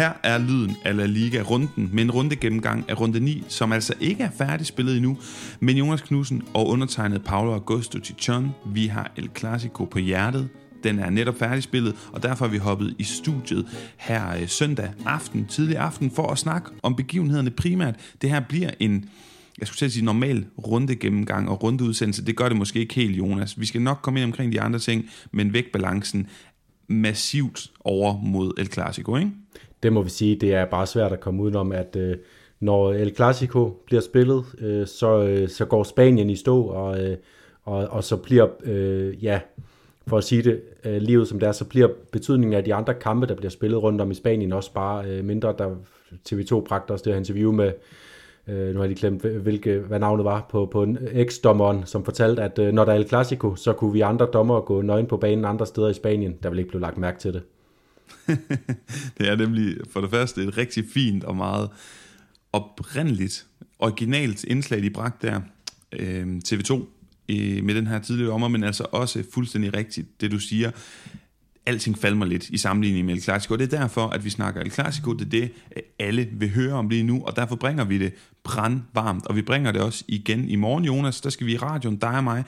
Her er lyden af La Liga-runden med en runde gennemgang af runde 9, som altså ikke er færdigspillet endnu. Men Jonas Knudsen og undertegnet Paolo Augusto Tichon, vi har El Clasico på hjertet. Den er netop færdigspillet, og derfor er vi hoppet i studiet her øh, søndag aften, tidlig aften, for at snakke om begivenhederne primært. Det her bliver en jeg skulle selv sige normal runde gennemgang og rundeudsendelse. Det gør det måske ikke helt, Jonas. Vi skal nok komme ind omkring de andre ting, men vægtbalancen massivt over mod El Clasico, ikke? Det må vi sige, det er bare svært at komme udenom, at øh, når El Clasico bliver spillet, øh, så, øh, så går Spanien i stå, og, øh, og, og så bliver, øh, ja, for at sige det øh, livet som det er, så bliver betydningen af de andre kampe, der bliver spillet rundt om i Spanien, også bare øh, mindre. Der TV2 bragte også det her interview med, øh, nu har de glemt, hvilke, hvad navnet var, på, på en eks-dommeren, som fortalte, at øh, når der er El Clasico, så kunne vi andre dommer gå nøgen på banen andre steder i Spanien. Der vil ikke blive lagt mærke til det. det er nemlig for det første et rigtig fint og meget oprindeligt, originalt indslag, de bragte der. Øh, TV2 øh, med den her tidligere ommer, men altså også fuldstændig rigtigt, det du siger alting falmer lidt i sammenligning med El Clasico. Det er derfor, at vi snakker El Clasico. Det er det, øh, alle vil høre om lige nu, og derfor bringer vi det brandvarmt. Og vi bringer det også igen i morgen, Jonas. Der skal vi i radioen, dig og mig,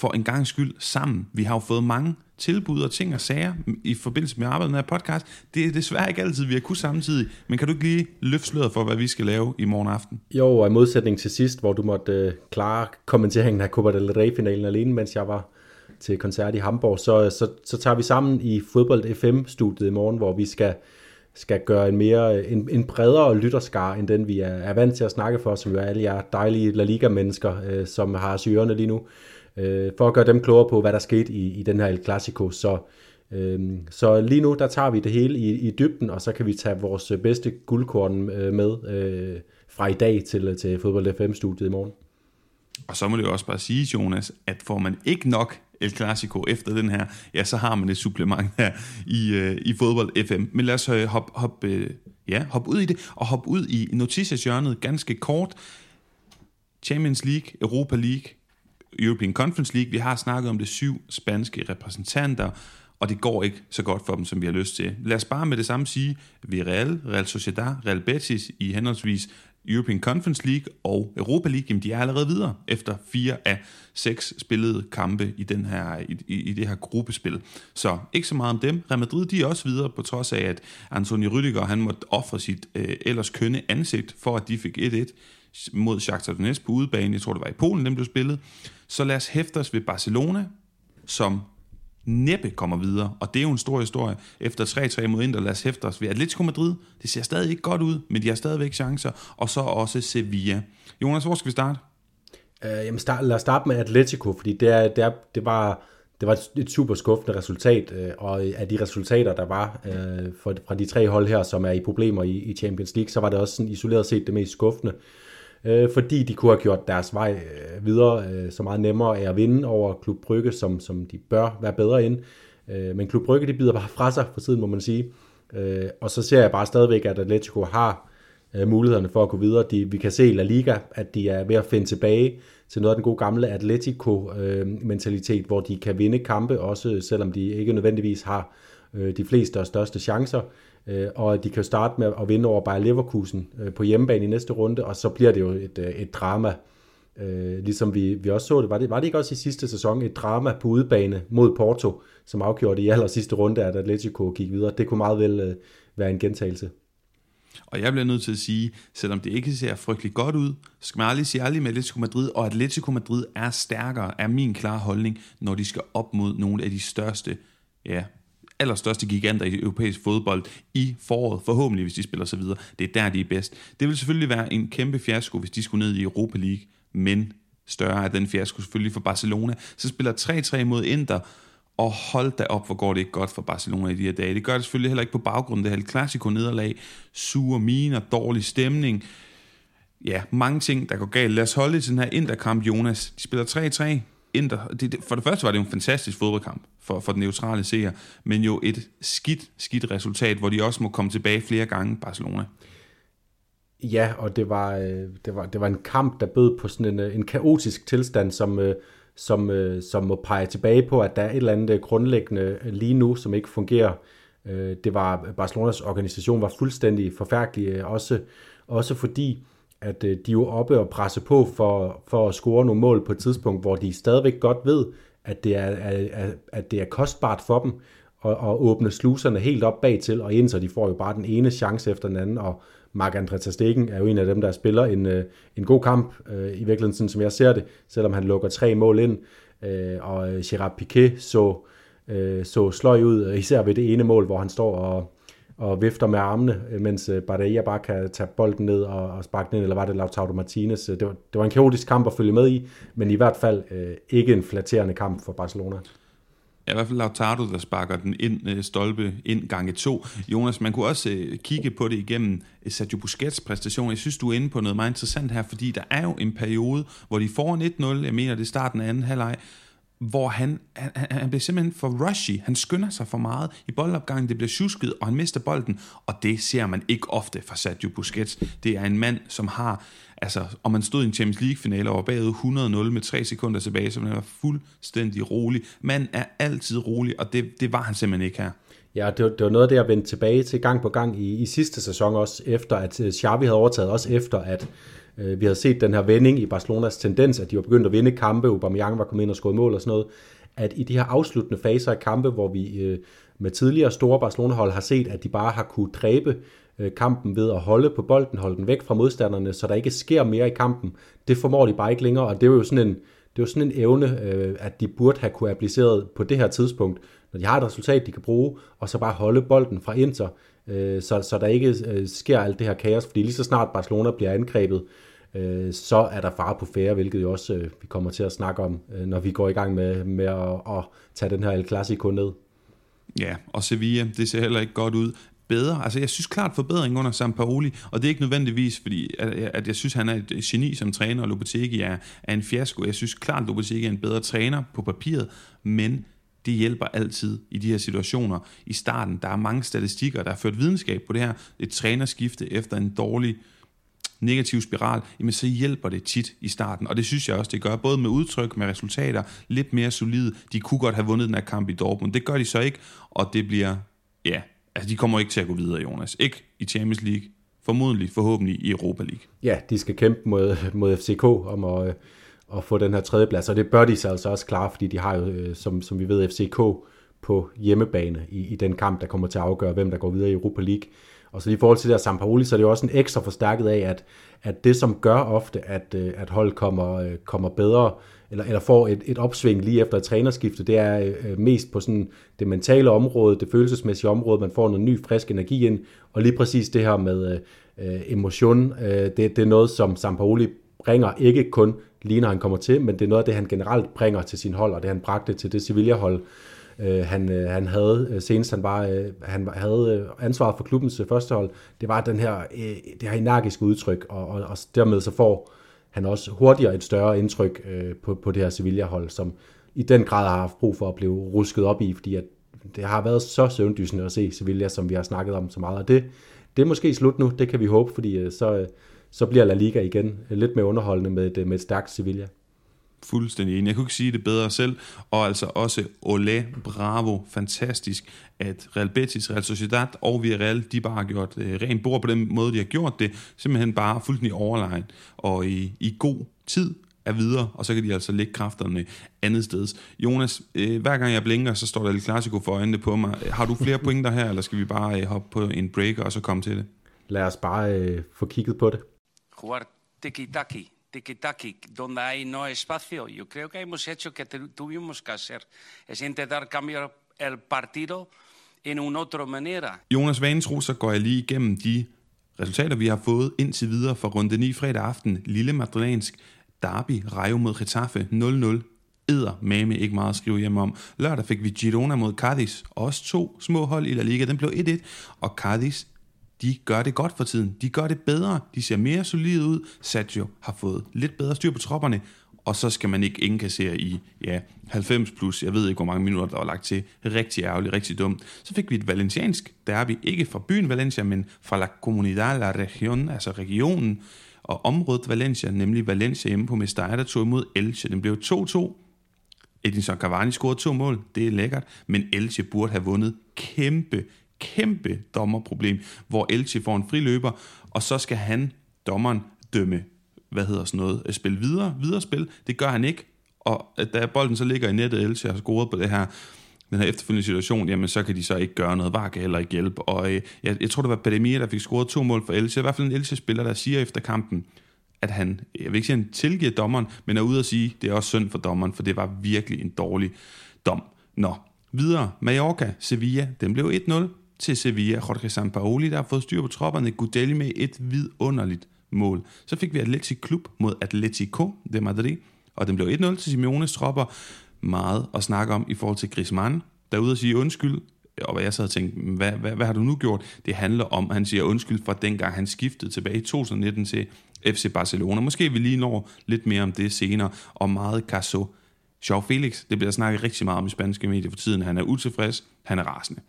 for en gang skyld sammen. Vi har jo fået mange tilbud og ting og sager i forbindelse med arbejdet med her podcast. Det er desværre ikke altid, vi har kunnet samtidig. Men kan du ikke lige løfte sløret for, hvad vi skal lave i morgen aften? Jo, og i modsætning til sidst, hvor du måtte øh, klare kommenteringen af Copa del Rey-finalen alene, mens jeg var til koncert i Hamburg, så, så, så tager vi sammen i Fodbold FM-studiet i morgen, hvor vi skal, skal gøre en mere en, en bredere lytterskar, end den vi er, er vant til at snakke for, som jo er alle jer dejlige La Liga-mennesker, øh, som har syrene lige nu, øh, for at gøre dem klogere på, hvad der skete i, i den her El Clasico. Så, øh, så lige nu, der tager vi det hele i, i dybden, og så kan vi tage vores bedste guldkorn øh, med øh, fra i dag til, til Fodbold FM-studiet i morgen. Og så må det jo også bare sige, Jonas, at får man ikke nok El Clasico efter den her, ja, så har man et supplement her i, øh, i fodbold FM. Men lad os øh, hoppe hop, øh, ja, hop ud i det, og hoppe ud i noticieshjørnet ganske kort. Champions League, Europa League, European Conference League, vi har snakket om det syv spanske repræsentanter, og det går ikke så godt for dem, som vi har lyst til. Lad os bare med det samme sige, Villarreal, Real Sociedad, Real Betis i henholdsvis European Conference League og Europa League, jamen de er allerede videre efter fire af seks spillede kampe i, den her, i, i det her gruppespil. Så ikke så meget om dem. Real Madrid de er også videre, på trods af, at Antonio Rüdiger han måtte ofre sit øh, ellers kønne ansigt, for at de fik 1-1 mod Shakhtar Donetsk på udebane. Jeg tror, det var i Polen, dem blev spillet. Så lad os hæfte os ved Barcelona, som næppe kommer videre, og det er jo en stor historie. Efter 3-3 mod Inter, lad os hæfte os ved Atletico Madrid. Det ser stadig ikke godt ud, men de har stadigvæk chancer, og så også Sevilla. Jonas, hvor skal vi starte? Uh, jamen start, lad os starte med Atletico, fordi det, er, det, er, det var det var et super skuffende resultat, øh, og af de resultater, der var øh, fra de tre hold her, som er i problemer i Champions League, så var det også sådan isoleret set det mest skuffende øh, Øh, fordi de kunne have gjort deres vej øh, videre øh, så meget nemmere af at vinde over Klub Brygge, som, som de bør være bedre end. Øh, men Klub Brygge, de bider bare fra sig for tiden, må man sige. Øh, og så ser jeg bare stadigvæk, at Atletico har øh, mulighederne for at gå videre. De, vi kan se i La Liga, at de er ved at finde tilbage til noget af den gode gamle Atletico-mentalitet, øh, hvor de kan vinde kampe, også selvom de ikke nødvendigvis har Øh, de fleste og største chancer øh, og de kan starte med at vinde over Bayer Leverkusen øh, på hjemmebane i næste runde, og så bliver det jo et, et drama, øh, ligesom vi, vi også så det. Var, det. var det ikke også i sidste sæson et drama på udebane mod Porto, som afgjorde det i aller sidste runde, at Atletico gik videre? Det kunne meget vel øh, være en gentagelse. Og jeg bliver nødt til at sige, selvom det ikke ser frygtelig godt ud, skal man aldrig sige aldrig med Atletico Madrid, og Atletico Madrid er stærkere, er min klare holdning, når de skal op mod nogle af de største ja, allerstørste giganter i europæisk fodbold i foråret, forhåbentlig hvis de spiller så videre. Det er der, de er bedst. Det vil selvfølgelig være en kæmpe fiasko, hvis de skulle ned i Europa League, men større er den fiasko selvfølgelig for Barcelona. Så spiller 3-3 mod Inter, og hold da op, hvor går det ikke godt for Barcelona i de her dage. Det gør det selvfølgelig heller ikke på baggrund af det her klassiko nederlag, sure miner, dårlig stemning, ja, mange ting, der går galt. Lad os holde til den her Inter-kamp, Jonas. De spiller 3-3, Inter, det, det, for det første var det jo en fantastisk fodboldkamp for, for den neutrale seer, men jo et skidt, skidt resultat, hvor de også må komme tilbage flere gange, Barcelona. Ja, og det var, øh, det var, det var en kamp, der bød på sådan en, øh, en kaotisk tilstand, som, øh, som, som må pege tilbage på, at der er et eller andet grundlæggende lige nu, som ikke fungerer det var, Barcelonas organisation var fuldstændig forfærdelig, også, også fordi, at øh, de jo oppe og presse på for, for at score nogle mål på et tidspunkt, hvor de stadigvæk godt ved, at det er, at, at det er kostbart for dem at, at åbne sluserne helt op bag til og ind, så de får jo bare den ene chance efter den anden, og Marc-André Ter Stegen er jo en af dem, der spiller en, øh, en god kamp, øh, i virkeligheden sådan som jeg ser det, selvom han lukker tre mål ind, øh, og Gerard Piquet så øh, så sløj ud, især ved det ene mål, hvor han står og, og vifter med armene, øh, mens øh, bare kan tage bolden ned og, og sparke den, eller var det Lautaro Martinez? Øh, det var, det var en kaotisk kamp at følge med i, men i hvert fald øh, ikke en flatterende kamp for Barcelona. Ja, i hvert fald Lautaro, der sparker den ind, øh, stolpe ind gange to. Jonas, man kunne også øh, kigge på det igennem Sergio Busquets præstation. Jeg synes, du er inde på noget meget interessant her, fordi der er jo en periode, hvor de får 1-0, jeg mener det er starten af anden halvleg, hvor han, han, han bliver simpelthen for rushy. Han skynder sig for meget i boldopgangen. Det bliver tjusket, og han mister bolden. Og det ser man ikke ofte fra Sergio Busquets. Det er en mand, som har... Altså, om man stod i en Champions League-finale og var bagud 100-0 med 3 sekunder tilbage, så man var fuldstændig rolig. Man er altid rolig, og det, det var han simpelthen ikke her. Ja, det var, det var noget, der jeg vendte tilbage til gang på gang i, i sidste sæson også, efter at øh, Xavi havde overtaget, også efter at Øh, vi havde set den her vending i Barcelonas tendens, at de var begyndt at vinde kampe, Aubameyang var kommet ind og skåret mål og sådan noget, at i de her afsluttende faser af kampe, hvor vi øh, med tidligere store Barcelona-hold har set, at de bare har kunne dræbe øh, kampen ved at holde på bolden, holde den væk fra modstanderne, så der ikke sker mere i kampen. Det formår de bare ikke længere, og det er jo sådan en, det er jo sådan en evne, at de burde have kunne appliceret på det her tidspunkt, når de har et resultat, de kan bruge, og så bare holde bolden fra Inter, Øh, så, så der ikke øh, sker alt det her kaos, fordi lige så snart Barcelona bliver angrebet, øh, så er der fare på færre, hvilket jo også øh, vi kommer til at snakke om, øh, når vi går i gang med, med at, at tage den her El Clasico ned. Ja, og Sevilla, det ser heller ikke godt ud bedre. Altså, jeg synes klart forbedring under Sampaoli, og det er ikke nødvendigvis, fordi at, at jeg synes, han er et geni som træner, og Lopetegi er, er en fiasko. Jeg synes klart, at Lopetegi er en bedre træner på papiret, men det hjælper altid i de her situationer. I starten, der er mange statistikker, der har ført videnskab på det her. Et trænerskifte efter en dårlig negativ spiral, jamen så hjælper det tit i starten. Og det synes jeg også, det gør, både med udtryk, med resultater, lidt mere solide. De kunne godt have vundet den her kamp i Dortmund. Det gør de så ikke, og det bliver, ja, altså de kommer ikke til at gå videre, Jonas. Ikke i Champions League, formodentlig, forhåbentlig i Europa League. Ja, de skal kæmpe mod, mod FCK om at, øh, at få den her tredjeplads, og det bør de så altså også klare, fordi de har jo, øh, som, som vi ved, FCK på hjemmebane i, i den kamp, der kommer til at afgøre, hvem der går videre i Europa League. Og så i forhold til det der Sampaoli, så er det jo også en ekstra forstærket af, at, at det som gør ofte, at, øh, at hold kommer, øh, kommer bedre, eller, eller får et, et opsving lige efter et trænerskifte, det er øh, mest på sådan det mentale område, det følelsesmæssige område, man får noget ny, frisk energi ind, og lige præcis det her med øh, emotion, øh, det, det er noget, som Sampaoli bringer ikke kun lige når han kommer til, men det er noget af det, han generelt bringer til sin hold, og det han bragte til det Sevilla-hold, øh, han, øh, han havde øh, senest han var øh, han havde øh, ansvaret for klubbens øh, første hold, det var den her øh, det her energiske udtryk og, og, og dermed så får han også hurtigere et større indtryk øh, på, på det her Sevilla-hold, som i den grad har haft brug for at blive rusket op i, fordi at det har været så søvndysende at se Sevilla, som vi har snakket om så meget, og det, det er måske slut nu, det kan vi håbe, fordi øh, så, så bliver La Liga igen lidt mere underholdende med et, med et stærkt Sevilla fuldstændig enig. Jeg kunne ikke sige det bedre selv. Og altså også Ole, bravo, fantastisk, at Real Betis, Real Sociedad og Villarreal, de bare har gjort øh, rent bord på den måde, de har gjort det. Simpelthen bare fuldstændig overlegen og i, i god tid er videre, og så kan de altså lægge kræfterne andet sted. Jonas, øh, hver gang jeg blinker, så står der lidt klassiko for øjnene på mig. Har du flere pointer her, eller skal vi bare øh, hoppe på en break og så komme til det? Lad os bare øh, få kigget på det. Jugar tiki-taki tiki-taki, donde hay no espacio. Yo creo que hemos hecho que tuvimos que hacer. Es intentar cambiar el partido en una otra manera. Jonas Vanesro, så går jeg lige igennem de resultater, vi har fået indtil videre fra runde 9 fredag aften. Lille Madrilensk Derby, Rayo mod Getafe 0-0. æder mame ikke meget at skrive hjem om. Lørdag fik vi Girona mod Cadiz. Også to små hold i La Liga. Den blev 1-1. Og Cadiz de gør det godt for tiden. De gør det bedre. De ser mere solide ud. Sergio har fået lidt bedre styr på tropperne, og så skal man ikke indkassere i ja, 90 plus, jeg ved ikke, hvor mange minutter, der var lagt til. Rigtig ærgerligt, rigtig dumt. Så fik vi et valenciansk derby, ikke fra byen Valencia, men fra La Comunidad, La Region, altså regionen og området Valencia, nemlig Valencia hjemme på Mestalla, der tog imod Elche. Den blev 2-2. Edinson Cavani scorede to mål, det er lækkert, men Elche burde have vundet kæmpe, kæmpe dommerproblem, hvor Elche får en friløber, og så skal han, dommeren, dømme, hvad hedder sådan noget, øh, spil videre, videre spil. Det gør han ikke, og øh, da bolden så ligger i nettet, Elche har scoret på det her, den her efterfølgende situation, jamen så kan de så ikke gøre noget. VAR kan heller ikke hjælpe. Og øh, jeg, jeg tror, det var Pademir, der fik scoret to mål for Elche. I hvert fald en Elche-spiller, der siger efter kampen, at han, jeg vil ikke sige, han tilgiver dommeren, men er ude at sige, det er også synd for dommeren, for det var virkelig en dårlig dom. Nå, videre. Mallorca, Sevilla, den blev 1-0 til Sevilla. Jorge Sampaoli, der har fået styr på tropperne. Gudeli med et vidunderligt mål. Så fik vi Atletic Klub mod Atletico de Madrid, og den blev 1-0 til Simeones tropper. Meget at snakke om i forhold til Griezmann, der er ude at sige undskyld, og jeg sad og tænkte, hvad, hvad, hvad har du nu gjort? Det handler om, at han siger undskyld for dengang han skiftede tilbage i 2019 til FC Barcelona. Måske vi lige når lidt mere om det senere, og meget Caso. Joao Felix, det bliver snakket rigtig meget om i spanske medier for tiden. Han er utilfreds, han er rasende.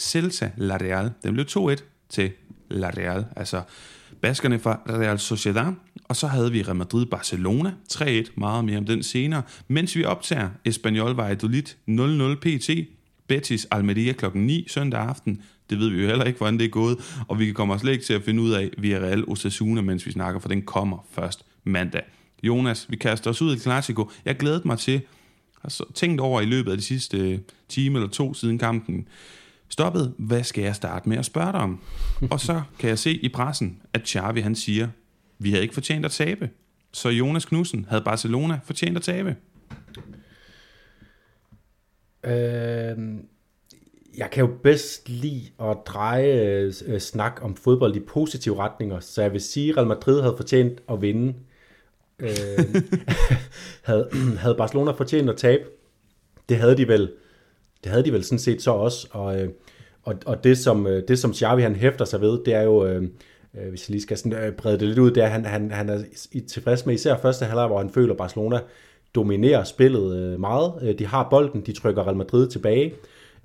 Celta La Real, den blev 2-1 til La Real, altså baskerne fra Real Sociedad, og så havde vi Real Madrid-Barcelona, 3-1, meget mere om den senere, mens vi optager Espanyol Valladolid 0-0 PT, Betis Almeria kl. 9 søndag aften, det ved vi jo heller ikke, hvordan det er gået, og vi kan komme slet ikke til at finde ud af Villarreal Osasuna, mens vi snakker, for den kommer først mandag. Jonas, vi kaster os ud i Clasico. Jeg glæder mig til, har tænkt over i løbet af de sidste øh, time eller to siden kampen, stoppet, hvad skal jeg starte med at spørge dig om? Og så kan jeg se i pressen, at Xavi han siger, vi havde ikke fortjent at tabe. Så Jonas Knudsen havde Barcelona fortjent at tabe. Øh, jeg kan jo bedst lide at dreje øh, øh, snak om fodbold i positive retninger, så jeg vil sige, at Real Madrid havde fortjent at vinde. Øh, havde, havde Barcelona fortjent at tabe? Det havde de vel. Det havde de vel sådan set så også. Og, øh, og, og det, som, øh, det, som Xavi han hæfter sig ved, det er jo, øh, øh, hvis jeg lige skal sådan, øh, brede det lidt ud, det er, at han, han, han er tilfreds med især første halvleg, hvor han føler, at Barcelona dominerer spillet øh, meget. De har bolden, de trykker Real Madrid tilbage,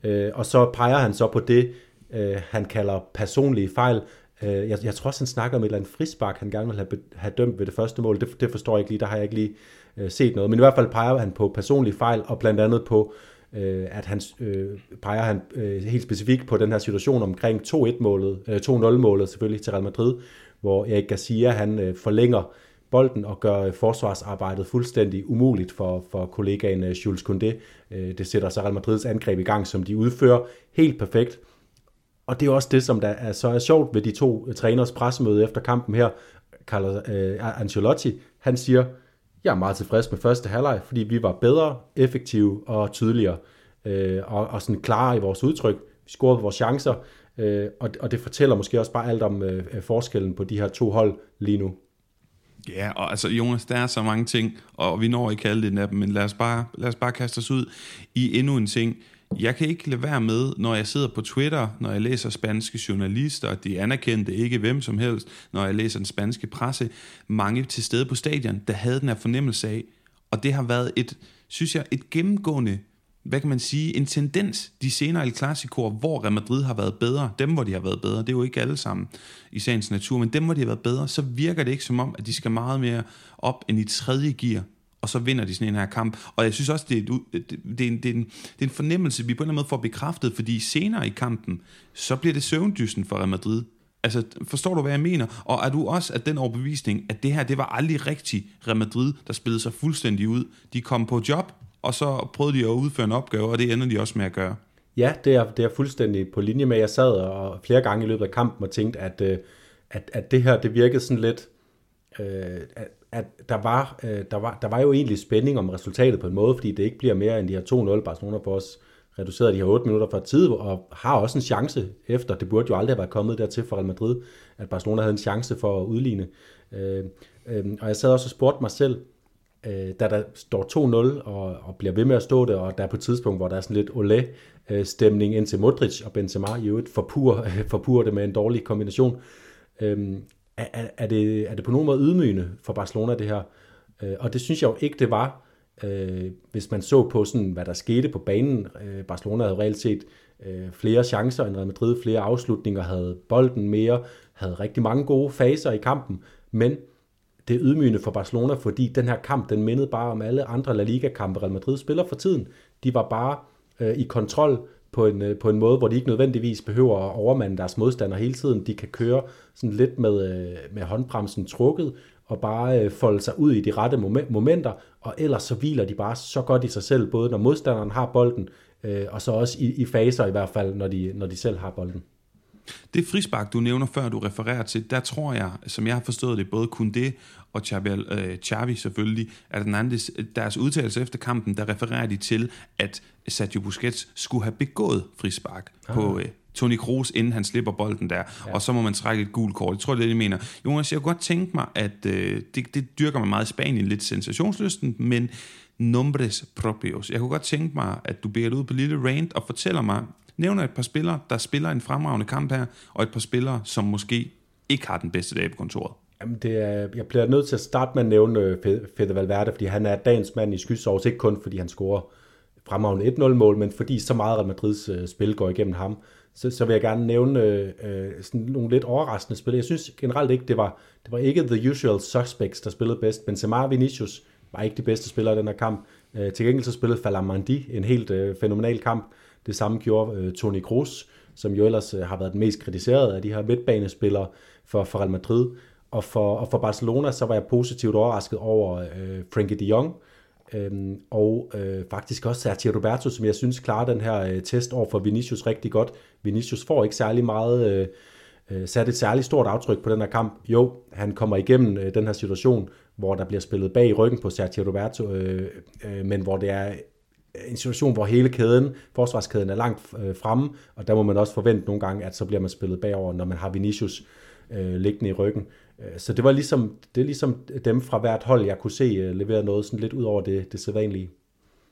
øh, og så peger han så på det, øh, han kalder personlige fejl. Øh, jeg, jeg tror også, han snakker om et eller andet frispark, han gerne vil have, have dømt ved det første mål. Det, det forstår jeg ikke lige, der har jeg ikke lige øh, set noget. Men i hvert fald peger han på personlige fejl, og blandt andet på, øh, Øh, at han øh, peger han øh, helt specifikt på den her situation omkring 2-1-målet, øh, 2-0-målet selvfølgelig til Real Madrid, hvor Erik Garcia han øh, forlænger bolden og gør øh, forsvarsarbejdet fuldstændig umuligt for, for kollegaen øh, Jules Koundé. Øh, det sætter så Real Madrids angreb i gang, som de udfører helt perfekt. Og det er også det, som der er så er sjovt ved de to øh, træners pressemøde efter kampen her. Carlo øh, Ancelotti, han siger, jeg er meget tilfreds med første halvleg, fordi vi var bedre, effektive og tydeligere, øh, og, og sådan klare i vores udtryk. Vi scorede vores chancer, øh, og, og det fortæller måske også bare alt om øh, øh forskellen på de her to hold lige nu. Ja, og altså Jonas, der er så mange ting, og vi når ikke alle det af dem, men lad os, bare, lad os bare kaste os ud i endnu en ting. Jeg kan ikke lade være med, når jeg sidder på Twitter, når jeg læser spanske journalister, de anerkendte ikke hvem som helst, når jeg læser den spanske presse, mange til stede på stadion, der havde den her fornemmelse af, og det har været et, synes jeg, et gennemgående hvad kan man sige, en tendens de senere El Clasicoer, hvor Real Madrid har været bedre, dem hvor de har været bedre, det er jo ikke alle sammen i sagens natur, men dem hvor de har været bedre, så virker det ikke som om, at de skal meget mere op end i tredje gear, og så vinder de sådan en her kamp. Og jeg synes også, det er, det, det, er en, det, er en, det er en fornemmelse, vi på en eller anden måde får bekræftet, fordi senere i kampen, så bliver det søvndysen for Real Madrid. Altså, forstår du, hvad jeg mener? Og er du også af den overbevisning, at det her, det var aldrig rigtigt Real Madrid, der spillede sig fuldstændig ud? De kom på job, og så prøvede de at udføre en opgave, og det ender de også med at gøre. Ja, det er, det er fuldstændig på linje med, jeg sad og flere gange i løbet af kampen og tænkte, at, øh, at, at det her, det virkede sådan lidt, øh, at, at der, var, øh, der, var, der var jo egentlig spænding om resultatet på en måde, fordi det ikke bliver mere end de her 2-0. Barcelona for os reduceret de her 8 minutter fra tid, og har også en chance efter. Det burde jo aldrig have været kommet dertil for Real Madrid, at Barcelona havde en chance for at udligne. Øh, øh, og jeg sad også og spurgte mig selv, øh, da der står 2-0 og, og bliver ved med at stå der, og der er på et tidspunkt, hvor der er sådan lidt Olé-stemning øh, ind til Modric og Benzema i øvrigt forpurer, forpurer det med en dårlig kombination. Øh, er, er, det, er det på nogen måde ydmygende for Barcelona det her? Øh, og det synes jeg jo ikke, det var, øh, hvis man så på, sådan, hvad der skete på banen. Øh, Barcelona havde reelt set øh, flere chancer end Real Madrid, flere afslutninger, havde bolden mere, havde rigtig mange gode faser i kampen, men det er ydmygende for Barcelona, fordi den her kamp, den mindede bare om alle andre La Liga-kampe, Real Madrid spiller for tiden. De var bare øh, i kontrol på en, øh, på en måde, hvor de ikke nødvendigvis behøver at overmande deres modstander hele tiden. De kan køre sådan lidt med, øh, med håndbremsen trukket, og bare øh, folde sig ud i de rette momenter, og ellers så hviler de bare så godt i sig selv, både når modstanderen har bolden, og så også i, i faser i hvert fald, når de, når de selv har bolden. Det frispark, du nævner før, du refererer til, der tror jeg, som jeg har forstået det, både kun det og Xavi, øh, Xavi selvfølgelig, at Hernandez, deres udtalelse efter kampen, der refererer de til, at Sergio Busquets skulle have begået frispark ah. på øh, Toni Kroos, inden han slipper bolden der, ja. og så må man trække et gult kort. Jeg tror, det er det, de mener. Jonas, jeg kunne godt tænke mig, at øh, det, det dyrker man meget i Spanien, lidt sensationslysten, men nombres propios. Jeg kunne godt tænke mig, at du beder ud på lille rant og fortæller mig, nævner et par spillere, der spiller en fremragende kamp her, og et par spillere, som måske ikke har den bedste dag på kontoret. Jamen det er, jeg bliver nødt til at starte med at nævne øh, Fede Valverde, fordi han er dagens mand i skysovs, ikke kun fordi han scorer fremragende 1-0-mål, men fordi så meget Real Madrids øh, spil går igennem ham. Så, så vil jeg gerne nævne øh, øh sådan nogle lidt overraskende spil. Jeg synes generelt ikke, det var, det var ikke the usual suspects, der spillede bedst. Benzema og Vinicius var ikke de bedste spillere i den her kamp. Øh, til gengæld så spillede Falamandi en helt øh, fænomenal kamp. Det samme gjorde øh, Toni Kroos, som jo ellers øh, har været den mest kritiserede af de her midtbanespillere for, for Real Madrid. Og for, og for Barcelona, så var jeg positivt overrasket over øh, Frankie de Jong, øhm, og øh, faktisk også Sergio Roberto, som jeg synes klarer den her øh, test over for Vinicius rigtig godt. Vinicius får ikke særlig meget, øh, øh, sat et særligt stort aftryk på den her kamp. Jo, han kommer igennem øh, den her situation, hvor der bliver spillet bag i ryggen på Sergio Roberto, øh, øh, men hvor det er en situation, hvor hele kæden, forsvarskæden er langt øh, fremme, og der må man også forvente nogle gange, at så bliver man spillet bagover, når man har Vinicius øh, liggende i ryggen. Øh, så det var ligesom, det er ligesom dem fra hvert hold, jeg kunne se uh, levere noget sådan lidt ud over det, det sædvanlige.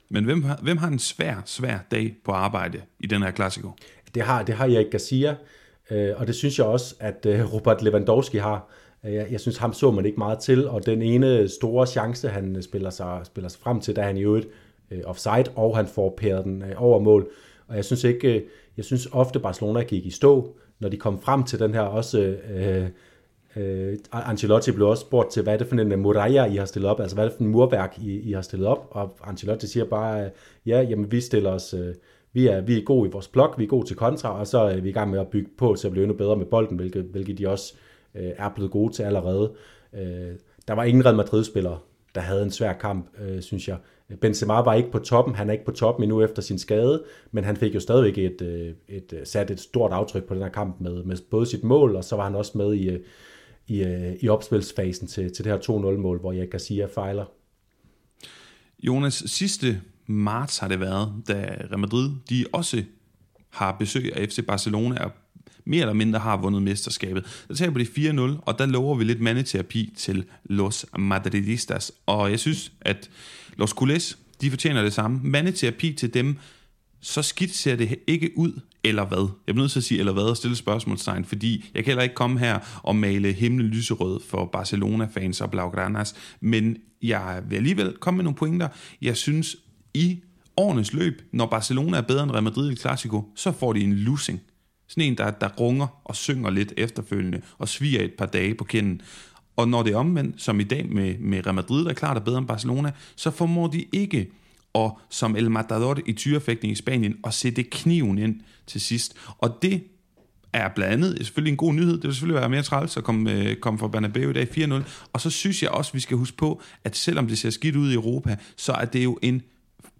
Men hvem har, hvem har en svær, svær dag på arbejde i den her klassiko? Det har, det har Erik Garcia, øh, og det synes jeg også, at Robert Lewandowski har. Jeg, jeg synes, ham så man ikke meget til, og den ene store chance, han spiller sig, spiller sig frem til, da han i øvrigt Øh, offside, og han får pæret den øh, over mål. Og jeg synes ikke, øh, jeg synes ofte Barcelona gik i stå, når de kom frem til den her også øh, Øh, Ancelotti blev også spurgt til, hvad er det for en muralla, I har stillet op? Altså, hvad er det for en murværk, I, I har stillet op? Og Ancelotti siger bare, ja, jamen, vi stiller os... Øh, vi er, vi er gode i vores blok, vi er gode til kontra, og så er vi i gang med at bygge på til at blive endnu bedre med bolden, hvilket, hvilket de også øh, er blevet gode til allerede. Øh, der var ingen Real Madrid-spillere, der havde en svær kamp, øh, synes jeg. Benzema var ikke på toppen, han er ikke på toppen endnu efter sin skade, men han fik jo stadigvæk et, øh, et, et, sat et stort aftryk på den her kamp med, med både sit mål, og så var han også med i, øh, i, i opspilsfasen til, til det her 2-0-mål, hvor jeg kan sige, at fejler. Jonas, sidste marts har det været, da Real Madrid de også har besøg af FC Barcelona og mere eller mindre har vundet mesterskabet. Der tager de 4-0, og der lover vi lidt mandeterapi til Los Madridistas. Og jeg synes, at Los Culés, de fortjener det samme. Mandeterapi til dem, så skidt ser det ikke ud, eller hvad? Jeg bliver nødt til at sige, eller hvad, og stille spørgsmålstegn, fordi jeg kan heller ikke komme her og male himlen lyserød for Barcelona-fans og Blaugranas, men jeg vil alligevel komme med nogle pointer. Jeg synes, i årenes løb, når Barcelona er bedre end Real Madrid i Clasico, så får de en losing. Sådan en, der, der runger og synger lidt efterfølgende, og sviger et par dage på kinden. Og når det er omvendt, som i dag med, med Real Madrid, der klart er bedre end Barcelona, så formår de ikke og som El Matador i tyrefægtning i Spanien, og sætte kniven ind til sidst. Og det er blandt andet selvfølgelig en god nyhed. Det vil selvfølgelig være mere træls at komme, øh, komme fra Bernabeu i dag 4-0. Og så synes jeg også, vi skal huske på, at selvom det ser skidt ud i Europa, så er det jo en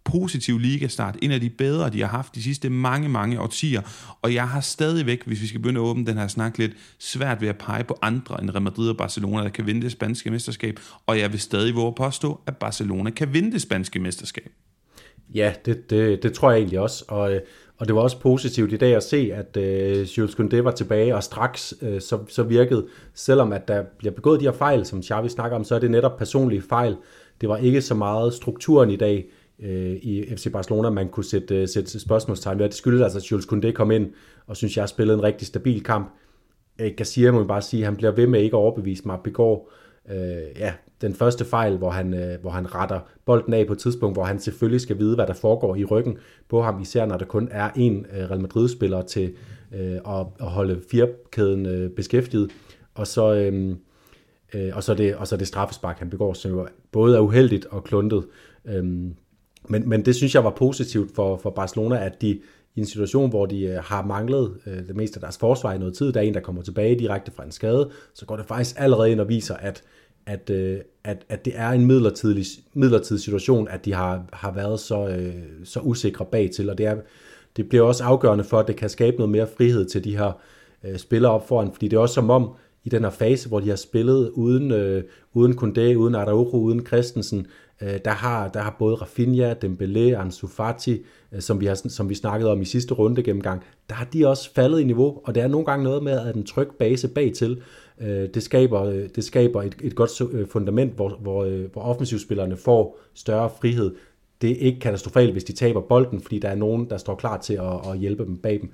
positiv ligastart, en af de bedre, de har haft de sidste mange, mange årtier. Og jeg har stadigvæk, hvis vi skal begynde at åbne den her snak lidt, svært ved at pege på andre end Real Madrid og Barcelona, der kan vinde det spanske mesterskab. Og jeg vil stadig våge påstå, at Barcelona kan vinde det spanske mesterskab. Ja, det, det, det tror jeg egentlig også. Og, øh, og det var også positivt i dag at se, at øh, Jules Koundé var tilbage, og straks øh, så, så virkede, selvom at der bliver begået de her fejl, som Xavi snakker om, så er det netop personlige fejl. Det var ikke så meget strukturen i dag uh, i FC Barcelona, man kunne sætte, øh, sætte spørgsmålstegn ved. Det skyldes altså, at Jules Koundé kom ind, og synes, jeg spillede en rigtig stabil kamp. Øh, uh, Garcia må bare sige, han bliver ved med ikke at overbevise mig, begår øh, ja, den første fejl, hvor han, øh, hvor han retter bolden af på et tidspunkt, hvor han selvfølgelig skal vide, hvad der foregår i ryggen på ham, især når der kun er en øh, Real Madrid-spiller til øh, at, at holde firkæden øh, beskæftiget. Og så, øh, øh, og, så det, og så det straffespark, han begår, som jo både er uheldigt og kluntet. Øh, men, men det synes jeg var positivt for, for Barcelona, at de i en situation, hvor de øh, har manglet øh, det meste af deres forsvar i noget tid, der er en, der kommer tilbage direkte fra en skade, så går det faktisk allerede ind og viser, at, at, øh, at, at det er en midlertidig, midlertidig situation, at de har, har været så, øh, så usikre bag til, og det, er, det bliver også afgørende for, at det kan skabe noget mere frihed til de her øh, spillere op foran, fordi det er også som om, i den her fase, hvor de har spillet uden, øh, uden Koundé, uden Araujo, uden Christensen, Øh, der, har, der har både Rafinha, Dembélé, Ansu Fati, øh, som, vi har, som vi snakkede om i sidste runde gennemgang, der har de også faldet i niveau, og det er nogle gange noget med, at en tryg base bagtil, øh, det skaber, øh, det skaber et, et godt fundament, hvor, hvor, hvor offensivspillerne får større frihed. Det er ikke katastrofalt, hvis de taber bolden, fordi der er nogen, der står klar til at, at hjælpe dem bag dem.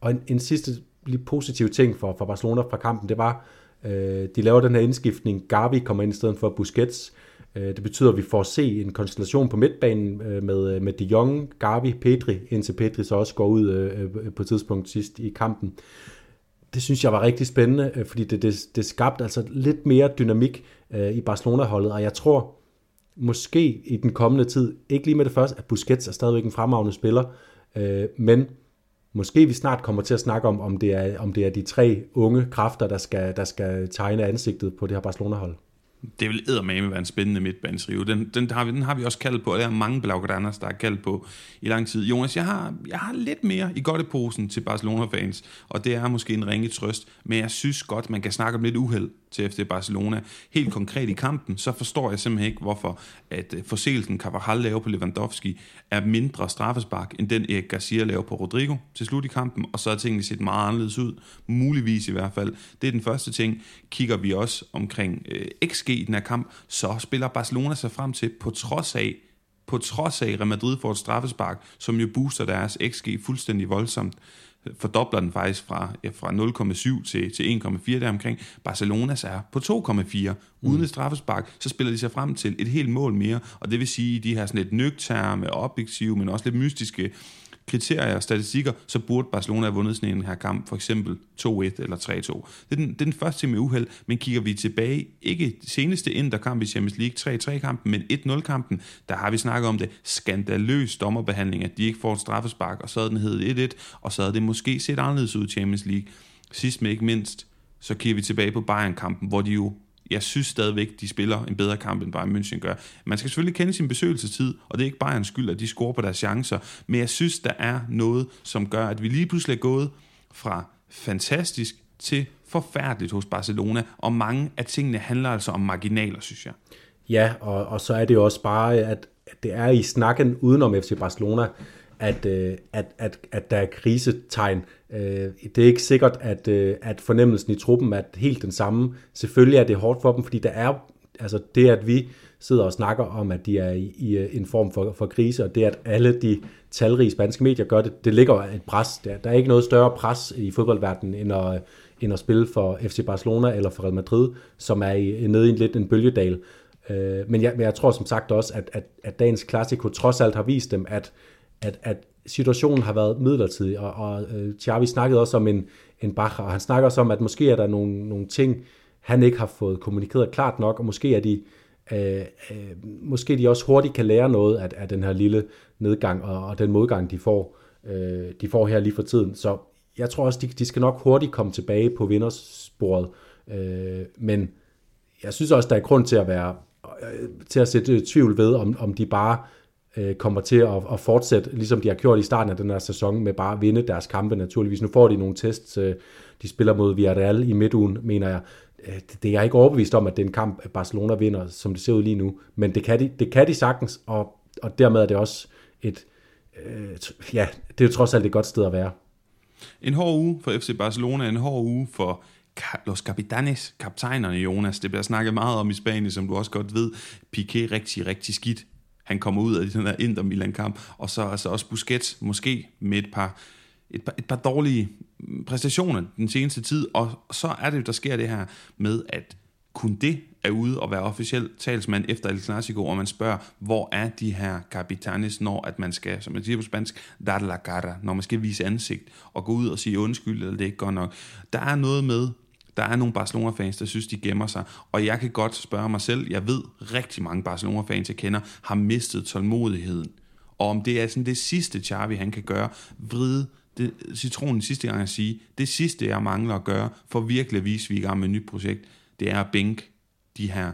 Og en, en sidste lige positiv ting for, for Barcelona fra kampen, det var, øh, de laver den her indskiftning. Gavi kommer ind i stedet for Busquets. Øh, Øh, det betyder, at vi får se en konstellation på midtbanen øh, med, øh, med De Jong, Gavi, Pedri, indtil Pedri så også går ud på et tidspunkt sidst i kampen. Det synes jeg var rigtig spændende, fordi det, det, det skabte altså lidt mere dynamik i Barcelona-holdet, og jeg tror måske i den kommende tid, ikke lige med det første, at Busquets er stadigvæk en fremragende spiller, men Måske vi snart kommer til at snakke om, om det er, om det er de tre unge kræfter, der skal, der skal tegne ansigtet på det her Barcelona-hold. Det vil eddermame være en spændende midtbanesrive. Den, den, har vi, den har vi også kaldt på, og der er mange Blaugranas, der har kaldt på i lang tid. Jonas, jeg har, jeg har lidt mere i godteposen til Barcelona-fans, og det er måske en ringe trøst, men jeg synes godt, man kan snakke om lidt uheld til FC Barcelona. Helt konkret i kampen, så forstår jeg simpelthen ikke, hvorfor at øh, forseelsen Carvajal laver på Lewandowski er mindre straffespark, end den Erik Garcia laver på Rodrigo til slut i kampen, og så er tingene set meget anderledes ud. Muligvis i hvert fald. Det er den første ting. Kigger vi også omkring øh, XG i den her kamp, så spiller Barcelona sig frem til, på trods af, på trods af Real Madrid får et straffespark, som jo booster deres XG fuldstændig voldsomt, fordobler den faktisk fra, ja, fra 0,7 til, til 1,4 der omkring. Barcelonas er på 2,4 uden mm. et straffespark, så spiller de sig frem til et helt mål mere, og det vil sige, de her sådan lidt nøgterne, objektive, men også lidt mystiske kriterier og statistikker, så burde Barcelona have vundet sådan en her kamp, for eksempel 2-1 eller 3-2. Det er, den, det er den første ting med uheld, men kigger vi tilbage, ikke seneste Inter-kamp i Champions League 3-3-kampen, men 1-0-kampen, der har vi snakket om det, skandaløs dommerbehandling, at de ikke får et straffespark, og så havde den heddet 1-1, og så havde det måske set anderledes ud i Champions League. Sidst men ikke mindst, så kigger vi tilbage på Bayern-kampen, hvor de jo jeg synes stadigvæk, de spiller en bedre kamp, end Bayern München gør. Man skal selvfølgelig kende sin besøgelsestid, og det er ikke Bayerns skyld, at de scorer på deres chancer, men jeg synes, der er noget, som gør, at vi lige pludselig er gået fra fantastisk til forfærdeligt hos Barcelona, og mange af tingene handler altså om marginaler, synes jeg. Ja, og, og så er det jo også bare, at det er i snakken udenom FC Barcelona, at, øh, at, at, at der er krisetegn. Øh, det er ikke sikkert, at, øh, at fornemmelsen i truppen er helt den samme. Selvfølgelig er det hårdt for dem, fordi der er altså det, at vi sidder og snakker om, at de er i, i øh, en form for, for krise, og det, at alle de talrige spanske medier gør det, det ligger et pres. Der, der er ikke noget større pres i fodboldverdenen, end at, end at spille for FC Barcelona eller for Real Madrid, som er i, nede i en lidt en bølgedal. Øh, men jeg, men jeg tror som sagt også, at, at, at dagens klassiko trods alt har vist dem, at at, at situationen har været midlertidig, og, og uh, Xavi snakkede også om en, en Bacher, og han snakker også om, at måske er der nogle, nogle ting, han ikke har fået kommunikeret klart nok, og måske er de, øh, øh, måske de også hurtigt kan lære noget af, af den her lille nedgang, og, og den modgang, de får, øh, de får her lige for tiden. Så jeg tror også, de, de skal nok hurtigt komme tilbage på vindersporet, øh, men jeg synes også, der er grund til at være øh, til at sætte øh, tvivl ved, om, om de bare øh, Øh, kommer til at, at fortsætte, ligesom de har gjort i starten af den her sæson, med bare at vinde deres kampe naturligvis. Nu får de nogle tests, øh, de spiller mod Villarreal i midtugen, mener jeg. Øh, det er jeg ikke overbevist om, at det er en kamp, Barcelona vinder, som det ser ud lige nu. Men det kan de, det kan de sagtens, og, og dermed er det også et, øh, ja, det er jo trods alt et godt sted at være. En hård uge for FC Barcelona, en hård uge for Los Capitanes, kaptajnerne Jonas. Det bliver snakket meget om i Spanien, som du også godt ved. Piqué rigtig, rigtig skidt han kommer ud af den her Inter Milan-kamp, og så altså også Busquets, måske med et par, et par, et par dårlige præstationer den seneste tid, og så er det jo, der sker det her med, at kun det er ude og være officiel talsmand efter El Clasico, og man spørger, hvor er de her capitanes, når at man skal, som man siger på spansk, dar la cara, når man skal vise ansigt, og gå ud og sige undskyld, eller det er ikke godt nok. Der er noget med, der er nogle Barcelona-fans, der synes, de gemmer sig. Og jeg kan godt spørge mig selv, jeg ved rigtig mange Barcelona-fans, jeg kender, har mistet tålmodigheden og om det er sådan det sidste, Xavi han kan gøre, vride det, citronen sidste gang at sige, det sidste, jeg mangler at gøre, for virkelig at vise, at vi er i gang med et nyt projekt, det er at bænke de her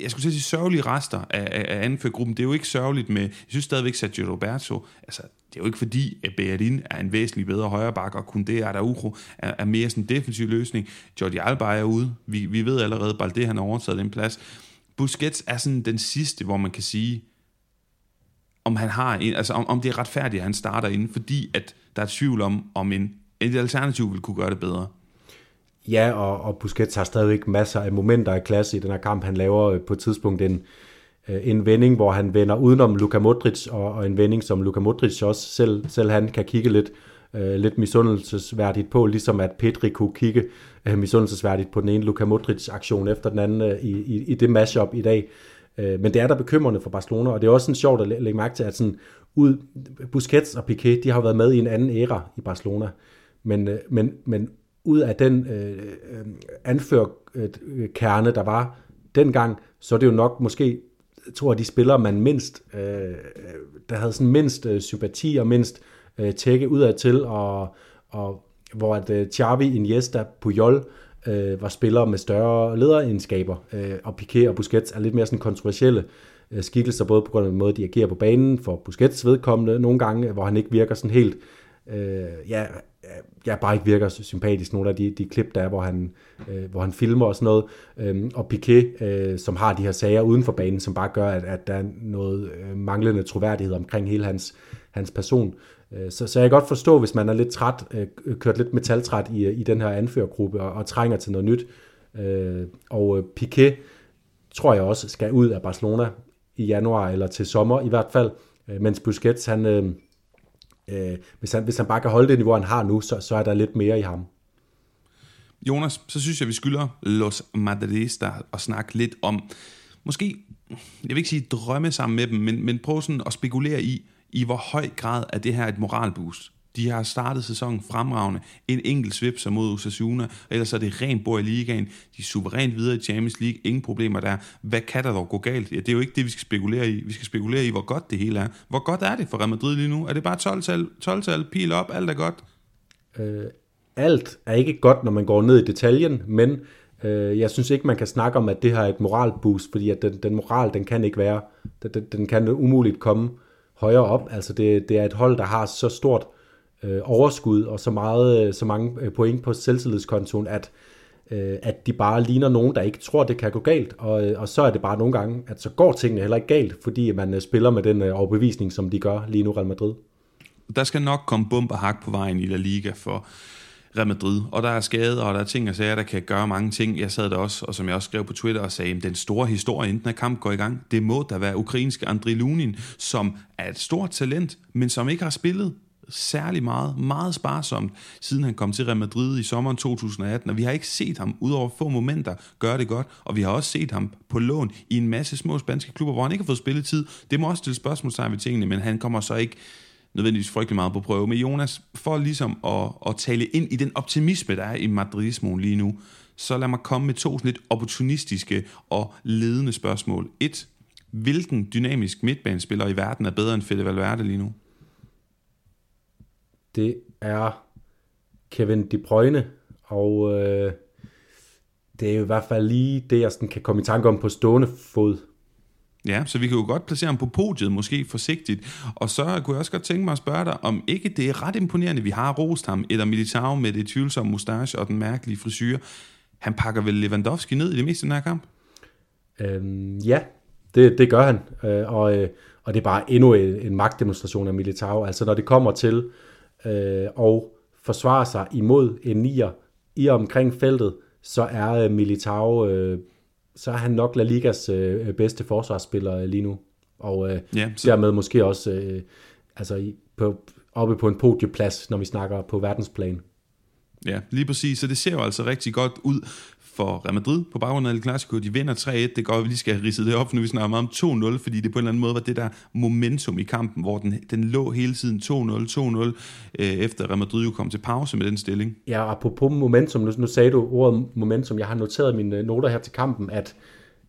jeg skulle sige sørgelige rester af, af, af anførgruppen. Det er jo ikke sørgeligt med, jeg synes stadigvæk, Sergio Roberto, altså det er jo ikke fordi, at Bearin er en væsentlig bedre højreback, og kun det er Uro er, er mere sådan en defensiv løsning. Jordi Alba er ude. Vi, vi ved allerede, at Balde han har overtaget den plads. Busquets er sådan den sidste, hvor man kan sige, om han har en, altså om, om det er retfærdigt, at han starter inden, fordi at der er tvivl om, om en, et alternativ vil kunne gøre det bedre. Ja, og, og Busquets har stadigvæk masser af momenter af klasse i den her kamp. Han laver øh, på et tidspunkt en, øh, en vending, hvor han vender udenom Luka Modric, og, og en vending, som Luka Modric også selv, selv han kan kigge lidt, øh, lidt misundelsesværdigt på, ligesom at Pedri kunne kigge øh, misundelsesværdigt på den ene Luka Modric-aktion efter den anden øh, i, i, i det mashup i dag. Øh, men det er der bekymrende for Barcelona, og det er også sådan sjovt at lægge mærke til, at sådan, ud, Busquets og Piqué, de har været med i en anden æra i Barcelona, men, øh, men, men ud af den øh, øh, anførkerne, der var dengang, så er det jo nok måske, tror jeg, de spillere, man mindst, øh, øh, der havde sådan mindst øh, sympati og mindst øh, tække udad til, og, og hvor at øh, Xavi, Iniesta, Puyol øh, var spillere med større lederegenskaber, øh, og Piqué og Busquets er lidt mere sådan kontroversielle øh, skikkelser, både på grund af den måde, de agerer på banen, for Busquets vedkommende nogle gange, hvor han ikke virker sådan helt, øh, ja, ja, bare ikke virker sympatisk. Nogle af de, de klip, der er, hvor han, øh, hvor han filmer og sådan noget. Øhm, og Piqué, øh, som har de her sager uden for banen, som bare gør, at, at der er noget øh, manglende troværdighed omkring hele hans, hans person. Øh, så, så jeg kan godt forstå, hvis man er lidt træt, øh, kørt lidt metaltræt i, i den her anførergruppe og, og trænger til noget nyt. Øh, og øh, Piqué tror jeg også skal ud af Barcelona i januar eller til sommer i hvert fald, øh, mens Busquets han... Øh, øh, hvis, han, hvis han bare kan holde det niveau, han har nu, så, så er der lidt mere i ham. Jonas, så synes jeg, vi skylder Los Madridista at snakke lidt om, måske, jeg vil ikke sige drømme sammen med dem, men, men prøv sådan at spekulere i, i hvor høj grad er det her et moralboost. De har startet sæsonen fremragende. En enkelt svip som mod Osasuna, ellers er det rent bord i ligaen. De er suverænt videre i Champions League. Ingen problemer der. Hvad kan der dog gå galt? Ja, det er jo ikke det, vi skal spekulere i. Vi skal spekulere i, hvor godt det hele er. Hvor godt er det for Real Madrid lige nu? Er det bare 12-tal, 12-tal pil op, alt er godt? Øh, alt er ikke godt, når man går ned i detaljen, men øh, jeg synes ikke, man kan snakke om, at det her er et moralboost, fordi at den, den moral, den kan ikke være, den, den kan umuligt komme højere op. Altså det, det er et hold, der har så stort øh, overskud og så, meget, øh, så mange øh, point på selvtillidskontoen, at, øh, at de bare ligner nogen, der ikke tror, det kan gå galt. Og, øh, og så er det bare nogle gange, at så går tingene heller ikke galt, fordi man spiller med den overbevisning, som de gør lige nu Real Madrid. Der skal nok komme bump og hak på vejen i La Liga for Real Madrid, og der er skader, og der er ting og sager, der kan gøre mange ting. Jeg sad der også, og som jeg også skrev på Twitter og sagde, den store historie, inden at kamp går i gang, det må da være ukrainske Andriy Lunin, som er et stort talent, men som ikke har spillet særlig meget, meget sparsomt, siden han kom til Real Madrid i sommeren 2018, og vi har ikke set ham, udover få momenter, gøre det godt, og vi har også set ham på lån i en masse små spanske klubber, hvor han ikke har fået spilletid. Det må også stille spørgsmålstegn ved tingene, men han kommer så ikke nødvendigvis frygtelig meget på prøve. Men Jonas, for ligesom at, at tale ind i den optimisme, der er i madridismoen lige nu, så lad mig komme med to sådan lidt opportunistiske og ledende spørgsmål. Et, hvilken dynamisk midtbanespiller i verden er bedre end Fede Valverde lige nu? Det er Kevin De Bruyne, og øh, det er jo i hvert fald lige det, jeg sådan kan komme i tanke om på stående fod. Ja, så vi kan jo godt placere ham på podiet, måske forsigtigt. Og så kunne jeg også godt tænke mig at spørge dig, om ikke det er ret imponerende, vi har rost ham, eller Militao med det tvivlsomme mustache og den mærkelige frisyr. Han pakker vel Lewandowski ned i det meste af den her kamp? Øhm, ja, det, det gør han. Øh, og, øh, og det er bare endnu en, en magtdemonstration af Militao. Altså når det kommer til øh, og forsvare sig imod en nier i omkring feltet, så er øh, Militao, øh, så er han nok La Ligas øh, bedste forsvarsspiller lige nu. Og øh, ja, så... dermed måske også øh, altså på, oppe på en podieplads, når vi snakker på verdensplan. Ja, lige præcis. Så det ser jo altså rigtig godt ud for Real Madrid på baggrund af El Clasico. De vinder 3-1. Det går, at vi lige skal ridse det op, nu vi snakker meget om 2-0, fordi det på en eller anden måde var det der momentum i kampen, hvor den, den lå hele tiden 2-0, 2-0, øh, efter Real Madrid jo kom til pause med den stilling. Ja, og på momentum, nu, nu sagde du ordet momentum. Jeg har noteret mine øh, noter her til kampen, at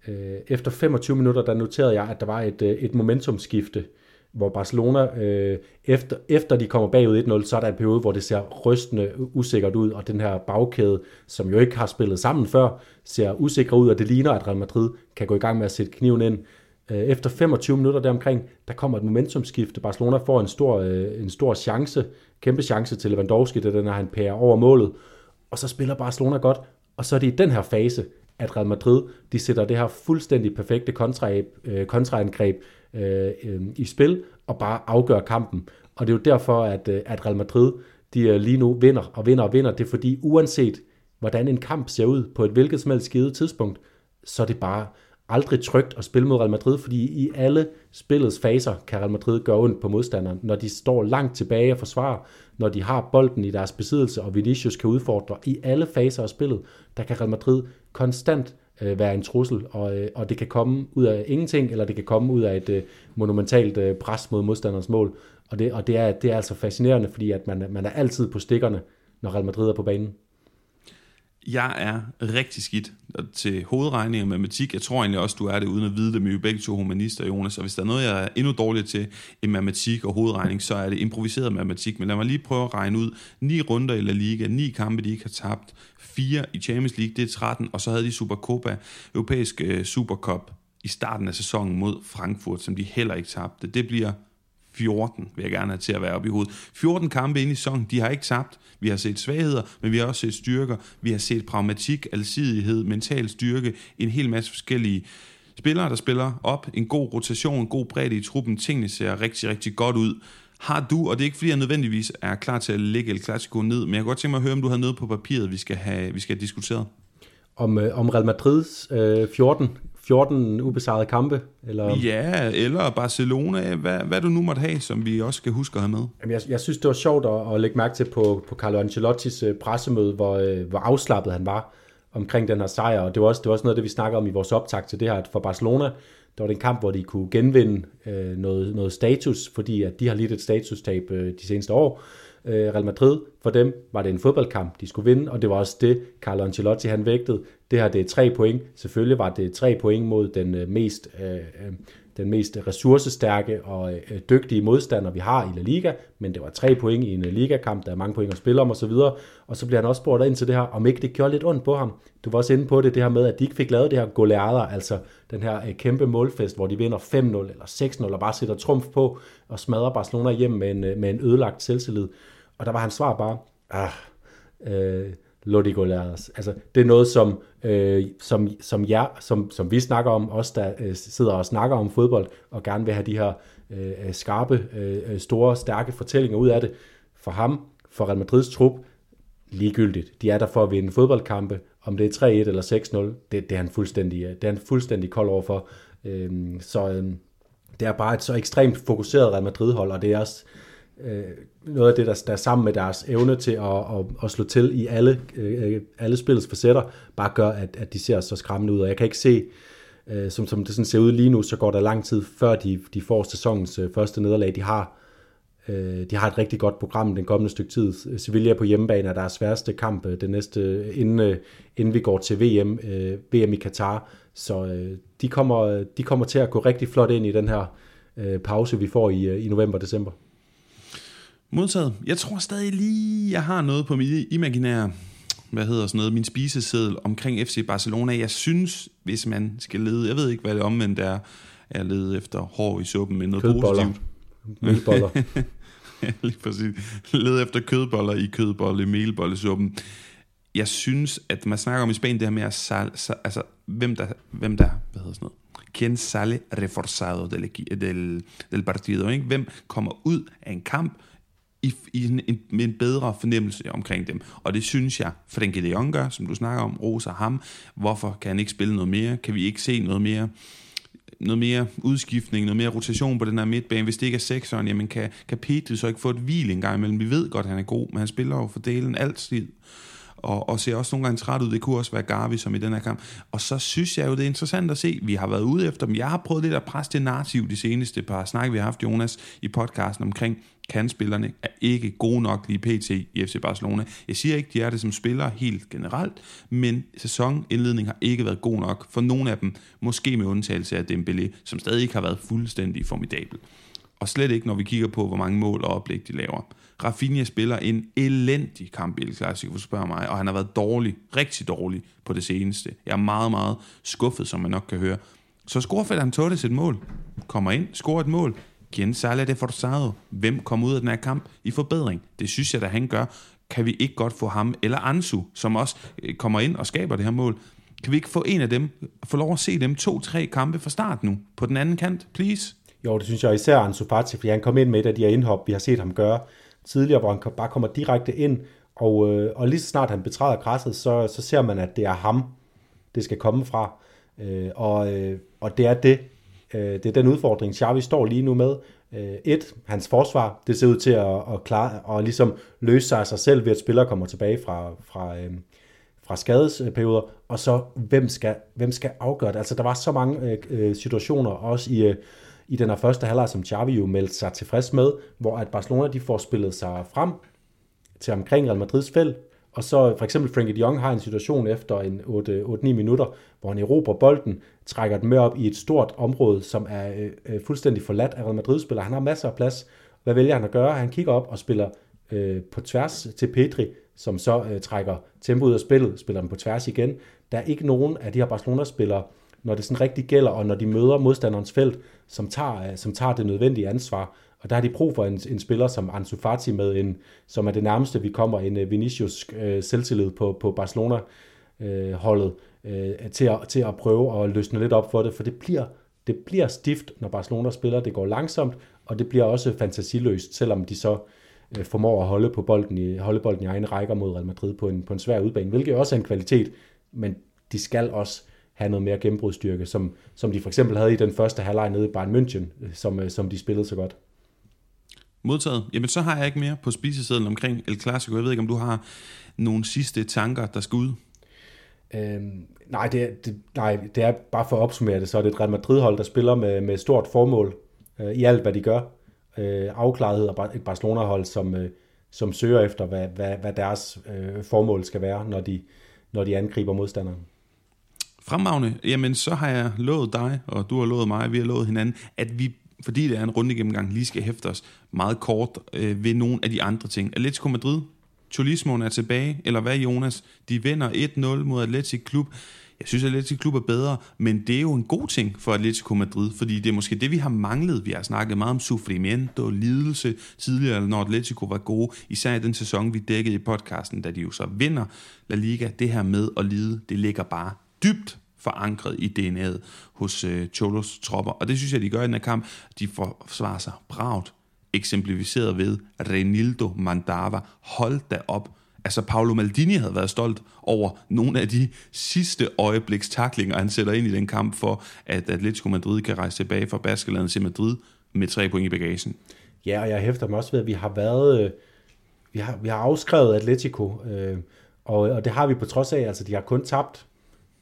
øh, efter 25 minutter, der noterede jeg, at der var et, øh, et momentumskifte hvor Barcelona, øh, efter, efter de kommer bagud 1-0, så er der en periode, hvor det ser rystende usikkert ud, og den her bagkæde, som jo ikke har spillet sammen før, ser usikker ud, og det ligner, at Real Madrid kan gå i gang med at sætte kniven ind. Øh, efter 25 minutter deromkring, der kommer et momentumskifte. Barcelona får en stor, øh, en stor chance, kæmpe chance til Lewandowski, da den er han pærer over målet, og så spiller Barcelona godt, og så er det i den her fase, at Real Madrid, de sætter det her fuldstændig perfekte kontraangreb, øh, kontraangreb øh, øh, i spil, og bare afgør kampen. Og det er jo derfor, at, øh, at Real Madrid, de øh, lige nu vinder og vinder og vinder. Det er fordi, uanset hvordan en kamp ser ud på et hvilket som helst givet tidspunkt, så er det bare aldrig trygt at spille mod Real Madrid, fordi i alle spillets faser kan Real Madrid gøre ondt på modstanderen. Når de står langt tilbage og forsvarer, når de har bolden i deres besiddelse, og Vinicius kan udfordre i alle faser af spillet, der kan Real Madrid konstant øh, være en trussel, og, øh, og det kan komme ud af ingenting, eller det kan komme ud af et øh, monumentalt øh, pres mod modstanderens mål. Og det, og det, er, det er altså fascinerende, fordi at man, man er altid på stikkerne, når Real Madrid er på banen. Jeg er rigtig skidt til hovedregning og matematik. Jeg tror egentlig også, du er det, uden at vide det, men vi er begge to humanister, Jonas. Og hvis der er noget, jeg er endnu dårligere til end matematik og hovedregning, så er det improviseret matematik. Men lad mig lige prøve at regne ud. Ni runder i La Liga, ni kampe, de ikke har tabt. Fire i Champions League, det er 13. Og så havde de Supercopa, europæisk øh, Supercup, i starten af sæsonen mod Frankfurt, som de heller ikke tabte. Det bliver 14, vil jeg gerne have til at være oppe i hovedet. 14 kampe ind i sæsonen, de har ikke tabt. Vi har set svagheder, men vi har også set styrker. Vi har set pragmatik, alsidighed, mental styrke, en hel masse forskellige spillere, der spiller op, en god rotation, en god bredde i truppen. Tingene ser rigtig, rigtig godt ud. Har du, og det er ikke fordi jeg nødvendigvis er klar til at lægge El Clasico ned, men jeg kan godt tænke mig at høre, om du har noget på papiret, vi skal have, vi skal have diskuteret. Om, øh, om Real Madrids øh, 14 14 ubesejrede kampe? Eller? Ja, eller Barcelona, hvad, hvad du nu måtte have, som vi også skal huske at have med. Jamen, jeg, jeg synes, det var sjovt at, at lægge mærke til på, på Carlo Ancelottis øh, pressemøde, hvor, øh, hvor afslappet han var omkring den her sejr, og det var også, det var også noget af det, vi snakker om i vores optag til det her, at for Barcelona, der var det en kamp, hvor de kunne genvinde øh, noget, noget status, fordi at de har lidt et statustab øh, de seneste år, øh, Real Madrid, for dem var det en fodboldkamp, de skulle vinde, og det var også det, Carlo Ancelotti han vægtede. Det her det er tre point. Selvfølgelig var det tre point mod den øh, mest, øh, øh den mest ressourcestærke og øh, dygtige modstander, vi har i La Liga, men det var tre point i en øh, ligakamp, der er mange point at spille om osv., og så bliver han også spurgt ind til det her, om ikke det gjorde lidt ondt på ham. Du var også inde på det, det her med, at de ikke fik lavet det her goleader, altså den her øh, kæmpe målfest, hvor de vinder 5-0 eller 6-0, og bare sætter trumf på og smadrer Barcelona hjem med en, øh, med en ødelagt selvtillid. Og der var hans svar bare, ah, øh, Lodigoleres. Altså, det er noget, som, øh, som, som, jeg, som, som vi snakker om, os der øh, sidder og snakker om fodbold, og gerne vil have de her øh, skarpe, øh, store, stærke fortællinger ud af det. For ham, for Real Madrids trup, ligegyldigt. De er der for at vinde fodboldkampe. Om det er 3-1 eller 6-0, det, det, er han fuldstændig, øh, det er han fuldstændig kold overfor. Øh, så øh, det er bare et så ekstremt fokuseret Real Madrid-hold, og det er også øh, Øh, noget af det, der, der sammen med deres evne til at, at, at slå til i alle, øh, alle spillets facetter, bare gør, at, at de ser så skræmmende ud. Og jeg kan ikke se, øh, som, som det sådan ser ud lige nu, så går der lang tid, før de, de får sæsonens øh, første nederlag. De har, øh, de har et rigtig godt program den kommende stykke tid. Sevilla på hjemmebane er deres sværeste kamp øh, det næste, øh, inden, øh, inden vi går til VM, øh, VM i Katar. Så øh, de, kommer, de kommer til at gå rigtig flot ind i den her øh, pause, vi får i, øh, i november-december. Modtaget. Jeg tror stadig lige, jeg har noget på mit imaginære, hvad hedder sådan noget, min spiseseddel omkring FC Barcelona. Jeg synes, hvis man skal lede, jeg ved ikke, hvad det omvendt er, er lede efter hår i suppen med noget Kødboller. positivt. Melboller. ja, lige præcis. Lede efter kødboller i kødbolle, melbollesuppen. Jeg synes, at man snakker om i Spanien det her med, at sal, sal, altså, hvem der, hvem der, hvad hedder sådan noget, quien sale reforzado del, del, del partido, ikke? Hvem kommer ud af en kamp i, i en, en, med en bedre fornemmelse omkring dem. Og det synes jeg, for den Gideon gør, som du snakker om, roser ham. Hvorfor kan han ikke spille noget mere? Kan vi ikke se noget mere? noget mere udskiftning, noget mere rotation på den her midtbane. Hvis det ikke er sekseren, jamen kan, kan Petri så ikke få et hvil en gang imellem? Vi ved godt, at han er god, men han spiller jo for delen altid og, og ser også nogle gange træt ud. Det kunne også være Garvi, som i den her kamp. Og så synes jeg jo, det er interessant at se. Vi har været ude efter dem. Jeg har prøvet lidt at presse det narrativ de seneste par snakke, vi har haft, Jonas, i podcasten omkring, kandspillerne er ikke gode nok lige pt. i FC Barcelona. Jeg siger ikke, de er det som spillere helt generelt, men sæsonindledningen har ikke været god nok for nogle af dem, måske med undtagelse af Dembélé, som stadig ikke har været fuldstændig formidabel. og slet ikke, når vi kigger på, hvor mange mål og oplæg de laver. Rafinha spiller en elendig kamp i El Clasico, hvis du spørger mig, og han har været dårlig, rigtig dårlig på det seneste. Jeg er meget, meget skuffet, som man nok kan høre. Så scorer Ferran Torres et mål, kommer ind, scorer et mål, Quien sale de forzado? Hvem kommer ud af den her kamp i forbedring? Det synes jeg, da han gør. Kan vi ikke godt få ham, eller Ansu, som også øh, kommer ind og skaber det her mål? Kan vi ikke få en af dem, få lov at se dem to-tre kampe fra start nu, på den anden kant, please? Jo, det synes jeg især Ansu Fati, fordi han kom ind med et af de her indhop, vi har set ham gøre tidligere, hvor han bare kommer direkte ind, og, øh, og lige så snart han betræder græsset, så, så ser man, at det er ham, det skal komme fra. Øh, og, øh, og det er det, øh, det er den udfordring, Xavi står lige nu med. Øh, et, hans forsvar, det ser ud til at, at klare og ligesom løse sig af sig selv ved, at spillere kommer tilbage fra, fra, øh, fra skadesperioder, og så hvem skal, hvem skal afgøre det? Altså der var så mange øh, øh situationer, også i, øh, i den her første halvleg, som Xavi jo meldte sig tilfreds med, hvor at Barcelona de får spillet sig frem til omkring Real Madrids felt, og så for eksempel Frankie de Jong har en situation efter en 8-9 minutter, hvor han erobrer bolden, trækker den med op i et stort område, som er øh, øh fuldstændig forladt af Real Madrid-spillere. Han har masser af plads. Hvad vælger han at gøre? Han kigger op og spiller øh, på tværs til Petri, som så øh, trækker tempoet ud af spillet, spiller den på tværs igen. Der er ikke nogen af de her Barcelona-spillere, når det sådan rigtig gælder, og når de møder modstanderens felt, som tager, øh, som tager det nødvendige ansvar. Og der har de brug for en, en spiller som Ansu Fati med en, som er det nærmeste, vi kommer en øh, Vinicius øh, selvtillid på, på Barcelona-holdet øh, øh, til, at, til at prøve at løsne lidt op for det, for det bliver, det bliver stift, når Barcelona spiller. Det går langsomt, og det bliver også fantasiløst, selvom de så øh, formår at holde, på bolden i, holde bolden i egne rækker mod Real Madrid på en, på en svær udbane, hvilket også er en kvalitet, men de skal også have noget mere gennembrudstyrke, som, som de for eksempel havde i den første halvleg nede i Bayern München, som, som de spillede så godt. Modtaget. Jamen, så har jeg ikke mere på spisesedlen omkring El Clasico. Jeg ved ikke, om du har nogle sidste tanker, der skal ud? Øhm, nej, det, det, nej, det er bare for at opsummere det, så er det et Real Madrid-hold, der spiller med, med stort formål øh, i alt, hvad de gør. Øh, afklarethed og et Barcelona-hold, som, øh, som søger efter, hvad, hvad, hvad deres øh, formål skal være, når de, når de angriber modstanderen. Fremragende. Jamen, så har jeg lovet dig, og du har lovet mig, vi har lovet hinanden, at vi fordi det er en runde gennemgang, lige skal hæfte os meget kort øh, ved nogle af de andre ting. Atletico Madrid, Cholismoen er tilbage, eller hvad Jonas? De vinder 1-0 mod Atletico Klub. Jeg synes, at Atletico Klub er bedre, men det er jo en god ting for Atletico Madrid, fordi det er måske det, vi har manglet. Vi har snakket meget om sufrimiento, lidelse tidligere, når Atletico var gode, især i den sæson, vi dækkede i podcasten, da de jo så vinder La Liga. Det her med at lide, det ligger bare dybt forankret i DNA'et hos øh, Cholos tropper. Og det synes jeg, de gør i den her kamp. De forsvarer sig bragt, eksemplificeret ved Renildo Mandava. Hold da op. Altså, Paolo Maldini havde været stolt over nogle af de sidste øjebliks taklinger, han sætter ind i den kamp for, at Atletico Madrid kan rejse tilbage fra Baskelandet til Madrid med tre point i bagagen. Ja, og jeg hæfter mig også ved, at vi har været... Øh, vi har, vi har afskrevet Atletico, øh, og, og det har vi på trods af, altså de har kun tabt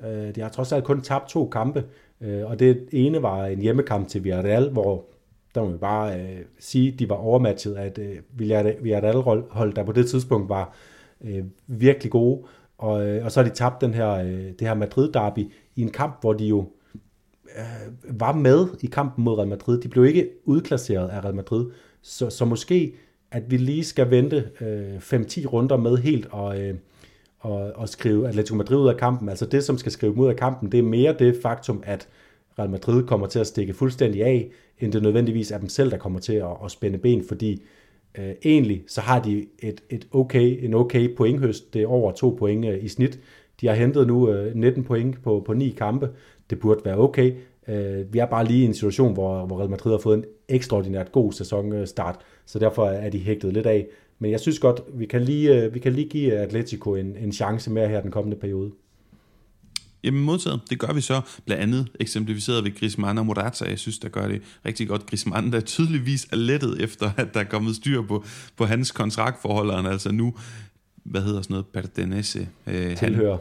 Øh, de har trods alt kun tabt to kampe, øh, og det ene var en hjemmekamp til Villarreal, hvor der må vi bare øh, sige, at de var overmatchet, at øh, Villarreal-hold, der på det tidspunkt var øh, virkelig gode, og, øh, og så har de tabt den her, øh, det her Madrid-derby i en kamp, hvor de jo øh, var med i kampen mod Real Madrid. De blev ikke udklasseret af Real Madrid, så, så måske at vi lige skal vente øh, 5-10 runder med helt og, øh, at, at skrive Atletico Madrid ud af kampen. Altså det, som skal skrive dem ud af kampen, det er mere det faktum, at Real Madrid kommer til at stikke fuldstændig af, end det nødvendigvis er dem selv, der kommer til at, at spænde ben, fordi øh, egentlig så har de et, et okay, en okay pointhøst, det er over to point øh, i snit. De har hentet nu øh, 19 point på, på ni kampe, det burde være okay. Øh, vi er bare lige i en situation, hvor, hvor Real Madrid har fået en ekstraordinært god sæsonstart, så derfor er de hægtet lidt af. Men jeg synes godt, vi kan lige, øh, vi kan lige give Atletico en, en chance mere her den kommende periode. Jamen modtaget, det gør vi så blandt andet eksemplificeret ved Griezmann og Morata. Jeg synes, der gør det rigtig godt. Griezmann, der tydeligvis er lettet efter, at der er kommet styr på, på hans kontraktforhold, altså nu, hvad hedder sådan noget, pertenesse. Øh, tilhører.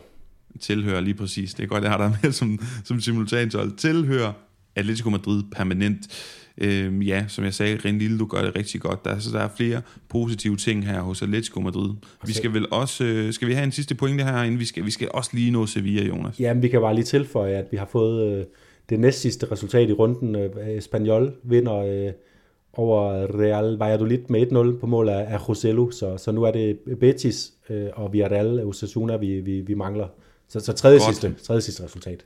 Han, tilhører lige præcis. Det er godt, jeg har der med som, som simultanthold. Tilhører Atletico Madrid permanent. Øhm, ja, som jeg sagde, Lille, du gør det rigtig godt. Der, er, så der er flere positive ting her hos Atletico Madrid. Vi skal vel også, øh, skal vi have en sidste pointe her, inden vi skal, vi skal også lige nå Sevilla, Jonas? Ja, vi kan bare lige tilføje, at vi har fået øh, det næst sidste resultat i runden. Øh, Spaniol vinder øh, over Real Valladolid med 1-0 på mål af, af Roselu, så, så nu er det Betis øh, og Villarreal Osasuna, vi, vi, vi mangler. Så, så tredje, sidste, tredje sidste resultat.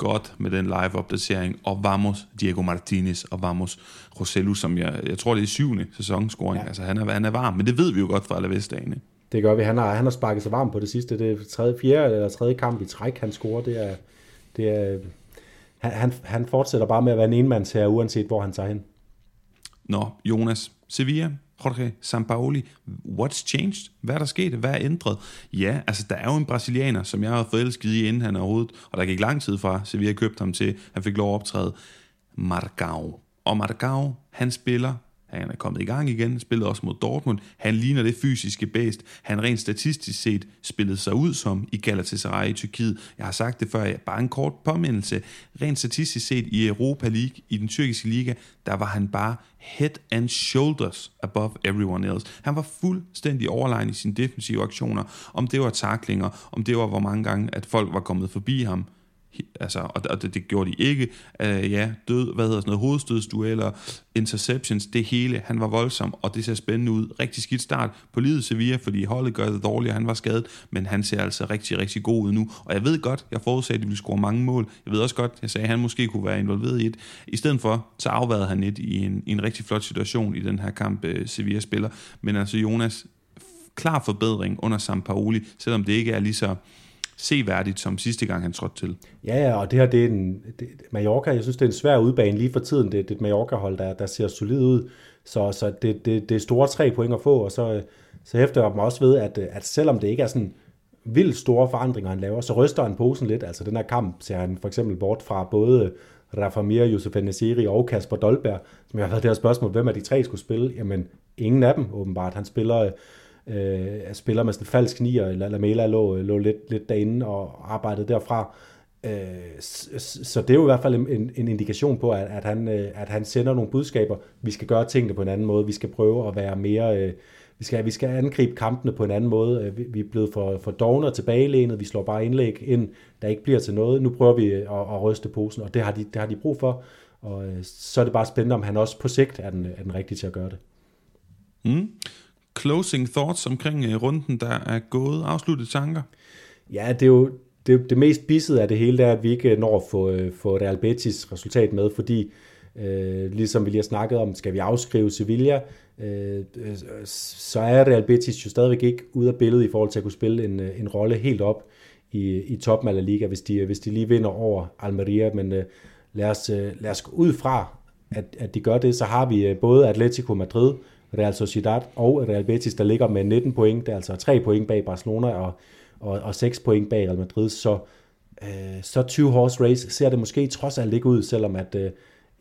Godt med den live-opdatering, og vamos Diego Martinez, og vamos Roselu, som jeg, jeg tror det er syvende sæsonscoring. Ja. Altså han er, han er varm, men det ved vi jo godt fra Alavesdagene. Det gør vi. Han har, han har sparket sig varm på det sidste. Det er tredje, fjerde eller tredje kamp i træk, han scorer. Det er, det er, han, han, han fortsætter bare med at være en enmands her, uanset hvor han tager hen. Nå, Jonas, Sevilla, Jorge Sampaoli, what's changed? Hvad er der sket? Hvad er ændret? Ja, altså der er jo en brasilianer, som jeg har forelsket i, inden han overhovedet, og der gik lang tid fra, Sevilla købte ham til, han fik lov at optræde. Margao. Og Margao, han spiller han er kommet i gang igen, spillede også mod Dortmund. Han ligner det fysiske bedst. Han rent statistisk set spillede sig ud som i Galatasaray i Tyrkiet. Jeg har sagt det før, bare en kort påmindelse. Rent statistisk set i Europa League, i den tyrkiske liga, der var han bare head and shoulders above everyone else. Han var fuldstændig overlegen i sine defensive aktioner. Om det var taklinger, om det var hvor mange gange, at folk var kommet forbi ham altså, og, og det, det gjorde de ikke. Uh, ja, død, hvad hedder sådan noget, hovedstødsdueller, interceptions, det hele. Han var voldsom, og det ser spændende ud. Rigtig skidt start på livet Sevilla, fordi holdet gør det dårligt, han var skadet, men han ser altså rigtig, rigtig god ud nu. Og jeg ved godt, jeg forudsagde, at de ville score mange mål. Jeg ved også godt, jeg sagde, at han måske kunne være involveret i et. I stedet for, så afværede han et i en, i en rigtig flot situation i den her kamp, uh, Sevilla spiller. Men altså Jonas, klar forbedring under Sampaoli, selvom det ikke er lige så seværdigt som sidste gang, han trådte til. Ja, ja, og det her, det er en, det, Mallorca, jeg synes, det er en svær udbane lige for tiden. Det, det er et Mallorca-hold, der, der ser solid ud. Så, så det, det, det er store tre point at få, og så, så hæfter jeg mig også ved, at, at selvom det ikke er sådan vildt store forandringer, han laver, så ryster han posen lidt. Altså den her kamp ser han for eksempel bort fra både Rafa Mir, Josef Nesiri og Kasper Dolberg, som jeg har været det her spørgsmål, hvem af de tre skulle spille? Jamen, ingen af dem åbenbart. Han spiller øh, spiller med sådan en falsk nier, eller Lamela lå, lå lidt, lidt derinde og arbejdede derfra. Øh, så det er jo i hvert fald en, en indikation på, at, at, han, øh, at han sender nogle budskaber. Vi skal gøre tingene på en anden måde. Vi skal prøve at være mere... Øh, vi skal, vi skal angribe kampene på en anden måde. Øh, vi, vi er blevet for, for dogne og tilbagelænet. Vi slår bare indlæg ind, der ikke bliver til noget. Nu prøver vi øh, at, at ryste posen, og det har, de, det har de brug for. Og øh, så er det bare spændende, om han også på sigt er den, er den rigtige til at gøre det. Mm closing thoughts omkring øh, runden, der er gået? Afsluttede tanker? Ja, det er jo det, det mest bissede af det hele, det er, at vi ikke når at få, øh, få Real Betis resultat med, fordi øh, ligesom vi lige har snakket om, skal vi afskrive Sevilla, øh, øh så er Real Betis jo stadigvæk ikke ude af billedet i forhold til at kunne spille en, øh, en rolle helt op i, i toppen af La Liga, hvis de, hvis de lige vinder over Almeria, men øh, lad, os, lad os gå ud fra, at, at de gør det, så har vi både Atletico Madrid, Real Sociedad og Real Betis, der ligger med 19 point. Det er altså 3 point bag Barcelona og, og, og 6 point bag Real Madrid. Så, øh, så 20 horse race ser det måske trods alt ikke ud, selvom at øh,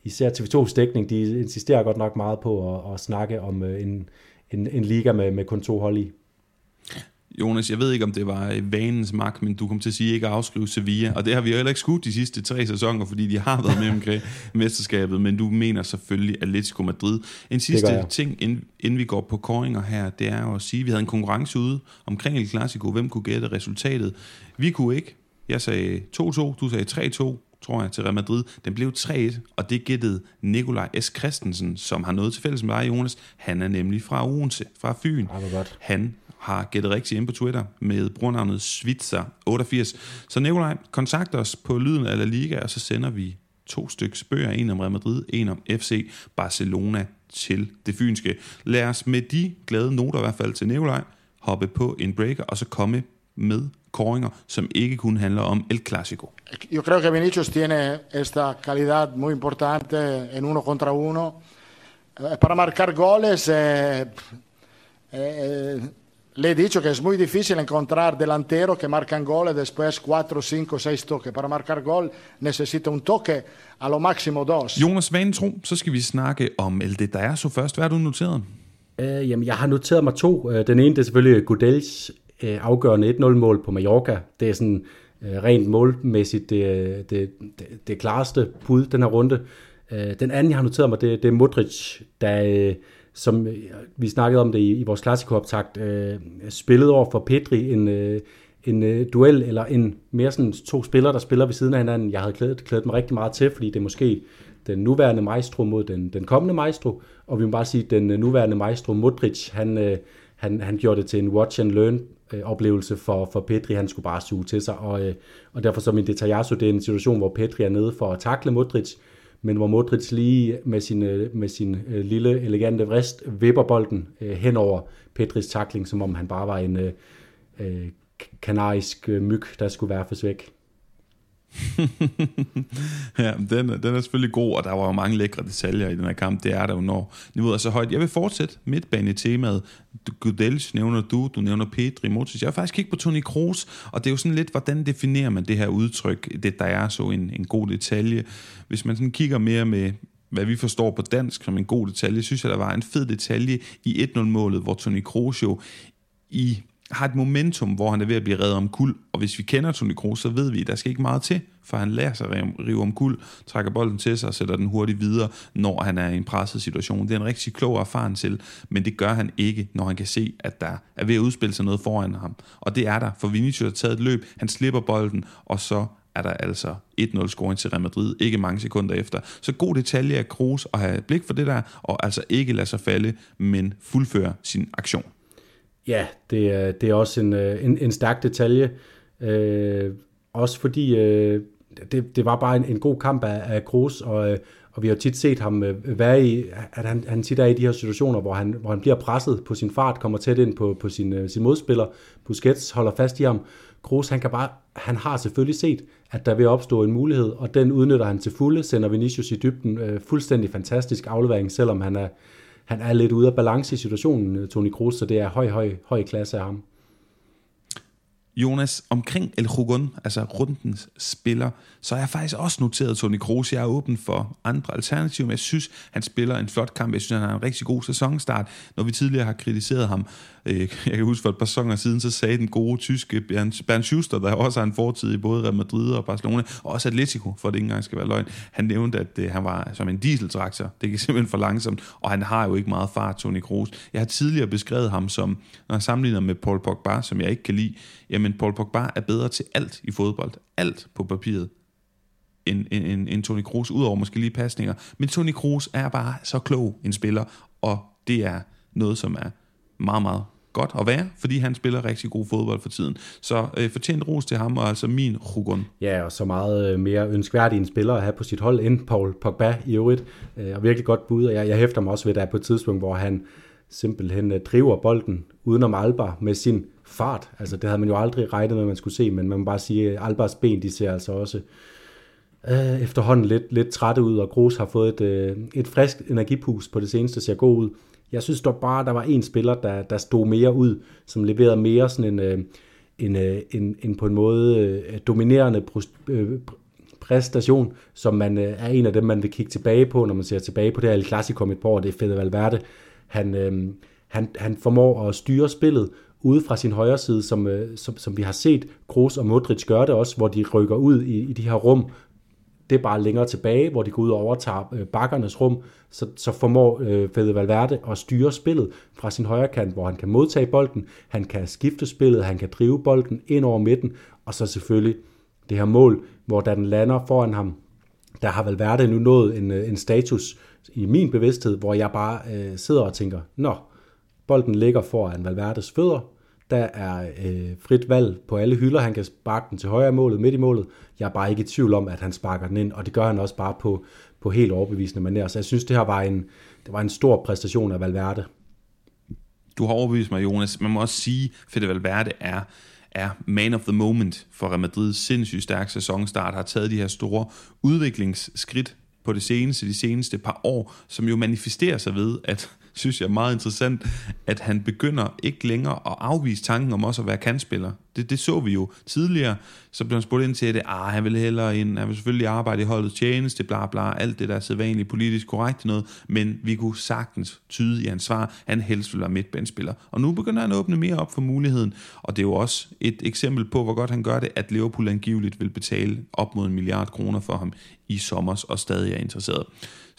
især TV2's dækning, de insisterer godt nok meget på at, at snakke om øh, en, en, en liga med, med kun to hold i. Jonas, jeg ved ikke, om det var vanens magt, men du kom til at sige ikke at afskrive Sevilla, og det har vi jo heller ikke skudt de sidste tre sæsoner, fordi de har været med omkring mesterskabet, men du mener selvfølgelig Atletico Madrid. En sidste ting, inden, inden vi går på koringer her, det er at sige, at vi havde en konkurrence ude omkring El Clasico, hvem kunne gætte resultatet. Vi kunne ikke. Jeg sagde 2-2, du sagde 3-2 tror jeg, til Real Madrid. Den blev 3-1, og det gættede Nikolaj S. Christensen, som har noget til fælles med dig, Jonas. Han er nemlig fra Odense, fra Fyn. Ja. Han har gættet rigtigt ind på Twitter med brugernavnet Switzer88. Så Nikolaj, kontakt os på Lyden af La Liga, og så sender vi to stykker bøger, en om Real Madrid, en om FC Barcelona til det fynske. Lad os med de glade noter i hvert fald til Nikolaj hoppe på en breaker, og så komme med koringer, som ikke kun handler om El Clásico. Yo creo que Vinicius tiene esta calidad muy importante en uno contra uno. Eh, para marcar goles eh, eh, Le he dicho que es muy difícil encontrar delantero que marcan gol y después 4, 5, 6 toques. Para marcar gol necesita un toque, a lo máximo dos. Jonas Vanetro, så skal vi snakke om El så først. Hvad har du noteret? Uh, jamen, jeg har noteret mig to. Uh, den ene det er selvfølgelig Gudels uh, afgørende 1-0-mål på Mallorca. Det er sådan uh, rent målmæssigt det, det, det, det klareste bud den her runde. Uh, den anden, jeg har noteret mig, det, det er Modric, der... Uh, som øh, vi snakkede om det i, i vores klassikooptakt, øh, spillede over for Petri en, øh, en øh, duel, eller en mere sådan to spillere, der spiller ved siden af hinanden, jeg havde klædet, klædet mig rigtig meget til, fordi det er måske den nuværende maestro mod den, den kommende maestro, og vi må bare sige, at den øh, nuværende maestro Modric, han, øh, han, han gjorde det til en watch and learn øh, oplevelse for, for Petri, han skulle bare suge til sig, og, øh, og derfor som en Detajasso, det er en situation, hvor Petri er nede for at takle Modric, men hvor Modric lige med sin, øh, med sin øh, lille, elegante vrist vipper bolden øh, hen over Petris takling, som om han bare var en øh, øh kanarisk øh, myg, der skulle værfes væk. ja, den, den er selvfølgelig god, og der var jo mange lækre detaljer i den her kamp. Det er der jo, når niveauet er så højt. Jeg vil fortsætte midtbane i temaet. Gudels nævner du, du nævner Pedri, Motis. Jeg har faktisk kigget på Toni Kroos, og det er jo sådan lidt, hvordan definerer man det her udtryk, det der er så en, en god detalje. Hvis man sådan kigger mere med, hvad vi forstår på dansk som en god detalje, synes jeg, der var en fed detalje i 1-0-målet, hvor Toni Kroos jo i har et momentum, hvor han er ved at blive reddet om kul, og hvis vi kender Toni Kroos, så ved vi, at der skal ikke meget til, for han lærer sig at rive om kul, trækker bolden til sig og sætter den hurtigt videre, når han er i en presset situation. Det er en rigtig klog og erfaren til, men det gør han ikke, når han kan se, at der er ved at udspille sig noget foran ham. Og det er der, for Vinicius har taget et løb, han slipper bolden, og så er der altså 1-0 scoring til Real Madrid, ikke mange sekunder efter. Så god detalje af Kroos at have blik for det der, og altså ikke lade sig falde, men fuldføre sin aktion. Ja, det er, det er også en, øh, en, en stærk detalje. Øh, også fordi øh, det, det var bare en, en god kamp af, af Kroos, og, øh, og vi har tit set ham øh, være i, at han, han tit er i de her situationer, hvor han, hvor han bliver presset på sin fart, kommer tæt ind på, på sin, øh, sin modspiller. Busquets holder fast i ham. Kroos, han, kan bare, han har selvfølgelig set, at der vil opstå en mulighed, og den udnytter han til fulde, sender Vinicius i dybden. Øh, fuldstændig fantastisk aflevering, selvom han er, han er lidt ude af balance i situationen, øh, Toni Kroos, så det er høj, høj, høj klasse af ham. Jonas, omkring El Hugon, altså rundens spiller, så har jeg faktisk også noteret Toni Kroos. Jeg er åben for andre alternativer, men jeg synes, han spiller en flot kamp. Jeg synes, han har en rigtig god sæsonstart. Når vi tidligere har kritiseret ham, øh, jeg kan huske for et par sæsoner siden, så sagde den gode tyske Bernd Schuster, der også har en fortid i både Real Madrid og Barcelona, og også Atletico, for det ikke engang skal være løgn. Han nævnte, at øh, han var som en dieseltraktor. Det gik simpelthen for langsomt, og han har jo ikke meget fart, Toni Kroos. Jeg har tidligere beskrevet ham som, når jeg sammenligner med Paul Pogba, som jeg ikke kan lide, jamen Paul Pogba er bedre til alt i fodbold. Alt på papiret end, end, end, end Toni Kroos, udover måske lige pasninger. Men Toni Kroos er bare så klog en spiller, og det er noget, som er meget, meget godt at være, fordi han spiller rigtig god fodbold for tiden. Så øh, fortjent ros til ham, og altså min Rugun. Ja, og så meget øh, mere ønskværdig en spiller at have på sit hold end Paul Pogba i øvrigt. Øh, og virkelig godt bud, og jeg, jeg hæfter mig også ved, at der er på et tidspunkt, hvor han simpelthen øh, driver bolden udenom Alba med sin fart. Altså det havde man jo aldrig regnet med, at man skulle se, men man må bare sige, at Albers ben, de ser altså også øh, efterhånden lidt, lidt trætte ud, og Kroos har fået et, øh, et frisk energipus på det seneste, ser god ud. Jeg synes dog bare, at der var en spiller, der, der stod mere ud, som leverede mere sådan en, øh, en, øh, en, en på en måde øh, dominerende øh, præstation, som man øh, er en af dem, man vil kigge tilbage på, når man ser tilbage på det her El Clasico om et par år, det er Fede Valverde. Han, øh, han, han formår at styre spillet ude fra sin højre side, som, øh, som, som vi har set Kroos og Modric gøre det også, hvor de rykker ud i, i de her rum, det er bare længere tilbage, hvor de går ud og overtager øh, bakkernes rum, så, så formår øh, Fede Valverde at styre spillet fra sin højre kant, hvor han kan modtage bolden, han kan skifte spillet, han kan drive bolden ind over midten, og så selvfølgelig det her mål, hvor da den lander foran ham, der har Valverde nu nået en, øh, en status i min bevidsthed, hvor jeg bare øh, sidder og tænker, nå, bolden ligger foran Valverdes fødder, der er øh, frit valg på alle hylder. Han kan sparke den til højre målet, midt i målet. Jeg er bare ikke i tvivl om, at han sparker den ind, og det gør han også bare på, på helt overbevisende manér. Så jeg synes, det her var en, det var en stor præstation af Valverde. Du har overbevist mig, Jonas. Man må også sige, at Valverde er er man of the moment for Real Madrid. Sindssygt stærk sæsonstart, har taget de her store udviklingsskridt på det seneste, de seneste par år, som jo manifesterer sig ved, at synes jeg er meget interessant, at han begynder ikke længere at afvise tanken om også at være kandspiller. Det, det så vi jo tidligere, så blev han spurgt ind til at ah, han vil hellere ind, han vil selvfølgelig arbejde i holdets tjeneste, bla bla, alt det der er sædvanligt politisk korrekt noget, men vi kunne sagtens tyde i hans svar, han helst vil være midtbandspiller. Og nu begynder han at åbne mere op for muligheden, og det er jo også et eksempel på, hvor godt han gør det, at Liverpool angiveligt vil betale op mod en milliard kroner for ham i sommer og stadig er interesseret.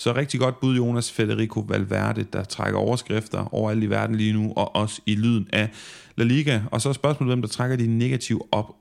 Så rigtig godt bud, Jonas Federico Valverde, der trækker overskrifter overalt i verden lige nu, og også i lyden af La Liga. Og så er spørgsmålet, hvem der trækker de negative op,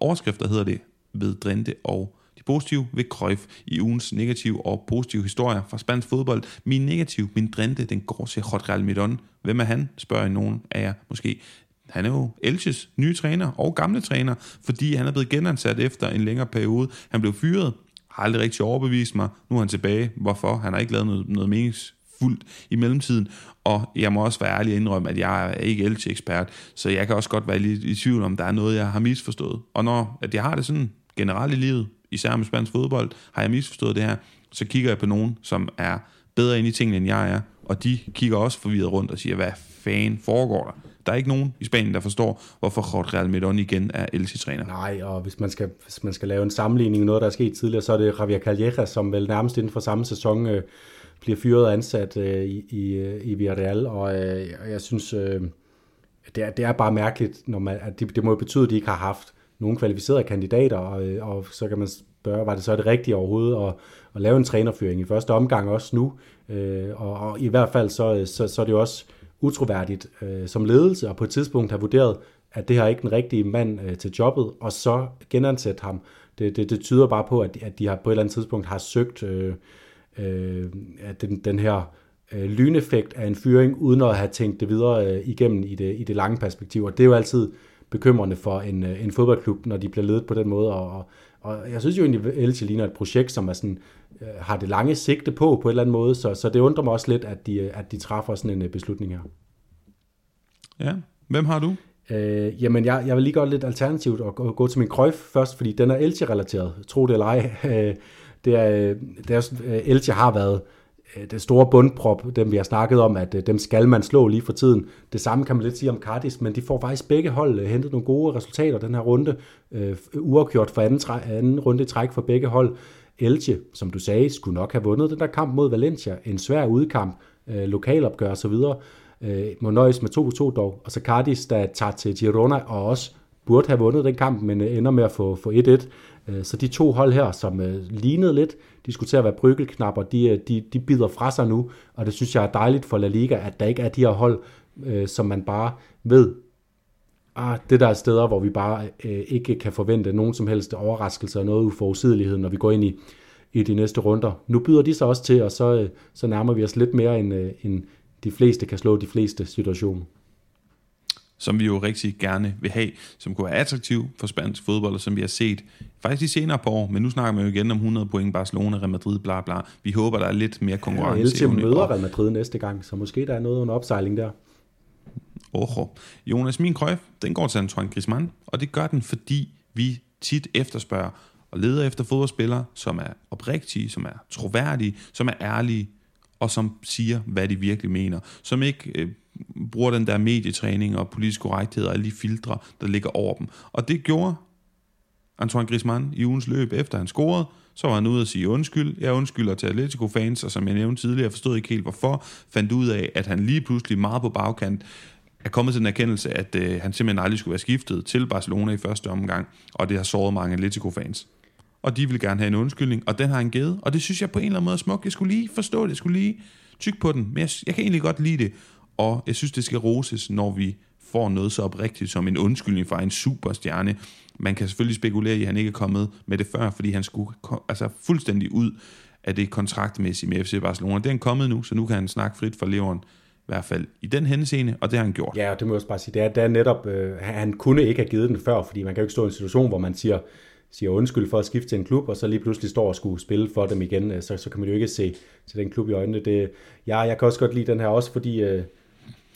overskrifter, hedder det, ved Drente og de positive ved Cruyff i ugens negative og positive historier fra spansk fodbold. Min negativ, min drente, den går til Jorge Almidon. Hvem er han, spørger nogen af jer måske. Han er jo Elches nye træner og gamle træner, fordi han er blevet genansat efter en længere periode. Han blev fyret, har aldrig rigtig overbevist mig. Nu er han tilbage. Hvorfor? Han har ikke lavet noget, noget meningsfuldt i mellemtiden. Og jeg må også være ærlig og indrømme, at jeg er ikke Elche-ekspert, så jeg kan også godt være lidt i tvivl om, der er noget, jeg har misforstået. Og når at jeg har det sådan generelt i livet, især med spansk fodbold, har jeg misforstået det her, så kigger jeg på nogen, som er bedre ind i tingene, end jeg er, og de kigger også forvirret rundt og siger, hvad fanden foregår der? Der er ikke nogen i Spanien, der forstår, hvorfor Jorge Almidon igen er Elche-træner. Nej, og hvis man, skal, hvis man skal lave en sammenligning med noget, der er sket tidligere, så er det Javier Calleja, som vel nærmest inden for samme sæson øh, bliver fyret og ansat øh, i, i, øh, i Villarreal, og øh, jeg synes, øh, det, er, det er bare mærkeligt, når man, at det, det må jo betyde, at de ikke har haft nogle kvalificerede kandidater, og, øh, og så kan man spørge, var det så det rigtige overhovedet at, at lave en trænerføring i første omgang også nu, øh, og, og i hvert fald så, øh, så, så er det jo også utroværdigt øh, som ledelse, og på et tidspunkt har vurderet, at det her ikke den rigtige mand øh, til jobbet, og så genansætte ham. Det, det, det tyder bare på, at, at de har på et eller andet tidspunkt har søgt øh, øh, at den, den her øh, lyneffekt af en fyring, uden at have tænkt det videre øh, igennem i det, i det lange perspektiv. Og det er jo altid bekymrende for en, øh, en fodboldklub, når de bliver ledet på den måde. Og, og jeg synes jo egentlig, at Elche ligner et projekt, som er sådan, har det lange sigte på, på en eller anden måde. Så, så det undrer mig også lidt, at de, at de træffer sådan en øh, beslutning her. Ja, hvem har du? Øh, jamen, jeg, jeg vil lige gøre lidt alternativt og gå, gå til min Cruyff først, fordi den er Elche-relateret, tro det eller ej. det er, det er, Elche har været Øh, den store bundprop, dem vi har snakket om, at øh, dem skal man slå lige for tiden. Det samme kan man lidt sige om Cardis, men de får faktisk begge hold øh, hentet nogle gode resultater den her runde. Uh, uafgjort for anden, anden runde i træk for begge hold. Elche, som du sagde, skulle nok have vundet den der kamp mod Valencia. En svær udkamp, øh, lokalopgør osv. Øh, må nøjes med 2-2 dog. Og så Cardis, der tager til Girona og også burde have vundet den kamp, men øh, ender med at få, få 1-1. Øh, så de to hold her, som øh, lignede lidt, de skulle til at være bryggelknapper, de, øh, de, de bider fra sig nu, og det synes jeg er dejligt for La Liga, at der ikke er de her hold, øh, som man bare ved, ah, det der er steder, hvor vi bare ikke kan forvente nogen som helst overraskelse og noget uforudsigelighed, når vi går ind i, i de næste runder. Nu byder de sig også til, og så, så nærmer vi os lidt mere, end, end de fleste kan slå de fleste situationer som vi jo rigtig gerne vil have, som kunne være attraktiv for spansk fodbold, og som vi har set faktisk de senere par år, men nu snakker man jo igen om 100 point Barcelona, Real Madrid, bla bla. Vi håber, der er lidt mere konkurrence. Ja, møder Real Madrid næste gang, så måske der er noget under opsejling der. Oho. Jonas, min krøf, den går til Antoine Griezmann, og det gør den, fordi vi tit efterspørger og leder efter fodboldspillere, som er oprigtige, som er troværdige, som er ærlige, og som siger, hvad de virkelig mener. Som ikke øh, bruger den der medietræning og politisk korrekthed og alle de filtre, der ligger over dem. Og det gjorde Antoine Griezmann i ugens løb, efter han scorede, så var han ude at sige undskyld. Jeg undskylder til Atletico-fans, og som jeg nævnte tidligere, forstod ikke helt hvorfor, fandt ud af, at han lige pludselig meget på bagkant er kommet til den erkendelse, at øh, han simpelthen aldrig skulle være skiftet til Barcelona i første omgang, og det har såret mange Atletico-fans. Og de vil gerne have en undskyldning, og den har han givet, og det synes jeg på en eller anden måde er smukt. Jeg skulle lige forstå det, jeg skulle lige tykke på den, men jeg, jeg kan egentlig godt lide det og jeg synes, det skal roses, når vi får noget så oprigtigt som en undskyldning fra en superstjerne. Man kan selvfølgelig spekulere i, at han ikke er kommet med det før, fordi han skulle altså fuldstændig ud af det kontraktmæssige med FC Barcelona. Det er han kommet nu, så nu kan han snakke frit for leveren i hvert fald i den henseende, og det har han gjort. Ja, det må jeg også bare sige. Det er, det er netop, øh, han kunne ikke have givet den før, fordi man kan jo ikke stå i en situation, hvor man siger, siger undskyld for at skifte til en klub, og så lige pludselig står og skulle spille for dem igen, øh, så, så kan man jo ikke se til den klub i øjnene. Det, ja, jeg kan også godt lide den her, også fordi øh,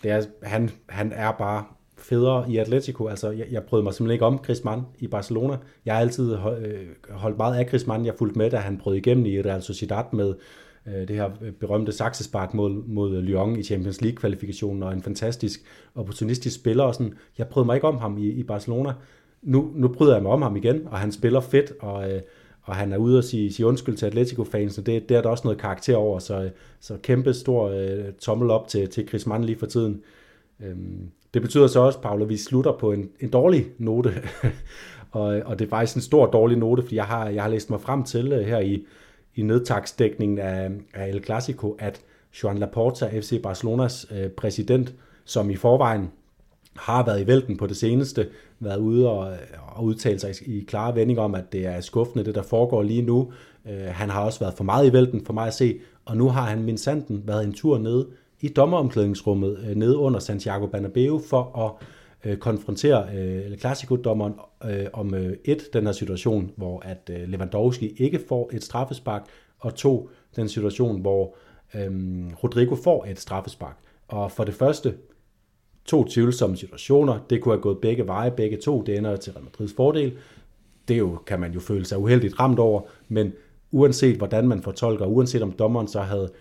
det er, han, han er bare federe i Atletico. Altså, jeg, jeg prøvede mig simpelthen ikke om Griezmann i Barcelona. Jeg har altid hold, øh, holdt meget af Griezmann. Jeg fulgte med, da han prøvede igennem i Real Sociedad med Øh, det her øh, berømte saksespark mod, mod Lyon i Champions League-kvalifikationen, og en fantastisk opportunistisk spiller. Og sådan. Jeg prøvede mig ikke om ham i, i Barcelona. Nu, nu bryder jeg mig om ham igen, og han spiller fedt, og, øh, og han er ude og sige, sige undskyld til Atletico-fans, det, det er der også noget karakter over, så, så kæmpe stor øh, tommel op til, til Chris Mann lige for tiden. Øhm, det betyder så også, Paul, at vi slutter på en, en dårlig note, og, og det er faktisk en stor dårlig note, fordi jeg har, jeg har læst mig frem til uh, her i, i nedtagsdækningen af, af El Clasico, at Joan Laporta, FC Barcelonas øh, præsident, som i forvejen har været i vælten på det seneste, været ude og, og udtale sig i klare vendinger om, at det er skuffende, det der foregår lige nu. Øh, han har også været for meget i vælten, for mig at se, og nu har han min sanden været en tur ned i dommeromklædningsrummet, øh, nede under Santiago Bernabeu, for at øh, konfrontere øh, Clasico-dommeren øh, om øh, et, den her situation, hvor at øh, Lewandowski ikke får et straffespark, og to, den situation, hvor øh, Rodrigo får et straffespark. Og for det første, to tvivlsomme situationer. Det kunne have gået begge veje, begge to. Det ender til Real Madrids fordel. Det jo, kan man jo føle sig uheldigt ramt over, men uanset hvordan man fortolker, uanset om dommeren så havde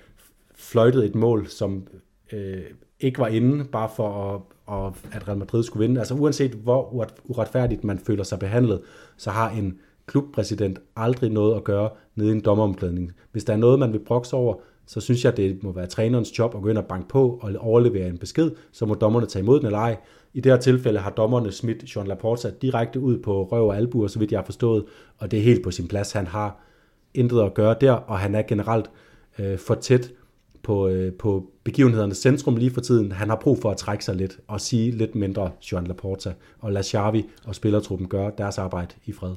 fløjtet et mål, som øh, ikke var inde, bare for at, og at Real Madrid skulle vinde. Altså uanset hvor uretfærdigt man føler sig behandlet, så har en klubpræsident aldrig noget at gøre nede i en dommeromklædning. Hvis der er noget, man vil brokse over, så synes jeg, det må være trænerens job at gå ind og banke på og overlevere en besked, så må dommerne tage imod den eller ej. I det her tilfælde har dommerne smidt Jean Laporta direkte ud på røv og albuer, så vidt jeg har forstået, og det er helt på sin plads. Han har intet at gøre der, og han er generelt øh, for tæt på, øh, på begivenhedernes centrum lige for tiden. Han har brug for at trække sig lidt og sige lidt mindre Joan Laporta, og La Xavi og spillertruppen gøre deres arbejde i fred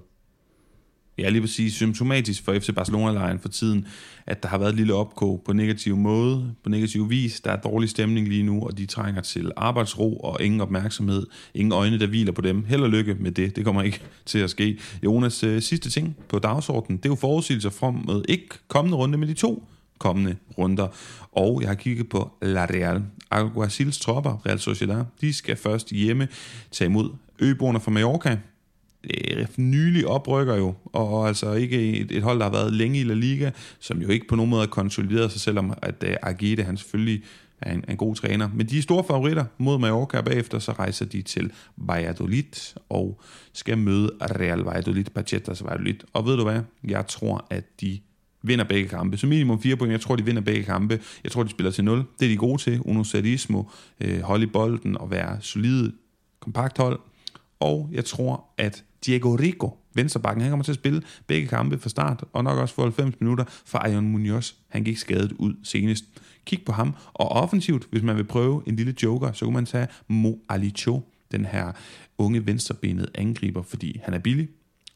ja, lige præcis symptomatisk for FC Barcelona-lejren for tiden, at der har været et lille opkog på negativ måde, på negativ vis. Der er dårlig stemning lige nu, og de trænger til arbejdsro og ingen opmærksomhed, ingen øjne, der hviler på dem. Held og lykke med det, det kommer ikke til at ske. Jonas, øh, sidste ting på dagsordenen, det er jo forudsigelser frem med ikke kommende runde, men de to kommende runder. Og jeg har kigget på La Real. Alguacils tropper, Real Sociedad, de skal først hjemme tage imod øboerne fra Mallorca nylig oprykker jo, og altså ikke et, et hold, der har været længe i La Liga, som jo ikke på nogen måde har konsolideret sig, selvom at uh, han selvfølgelig er en, en god træner. Men de er store favoritter mod Mallorca, og bagefter så rejser de til Valladolid og skal møde Real Valladolid, Pachetas Valladolid. Og ved du hvad? Jeg tror, at de vinder begge kampe. Så minimum 4 point. Jeg tror, de vinder begge kampe. Jeg tror, de spiller til 0. Det er de gode til. Uno Sadismo, øh, holde i bolden og være solide, kompakt hold. Og jeg tror, at Diego Rico, venstrebakken, han kommer til at spille begge kampe fra start, og nok også for 90 minutter, for Ion Munoz, han gik skadet ud senest. Kig på ham, og offensivt, hvis man vil prøve en lille joker, så kan man tage Mo Alicho, den her unge venstrebenede angriber, fordi han er billig,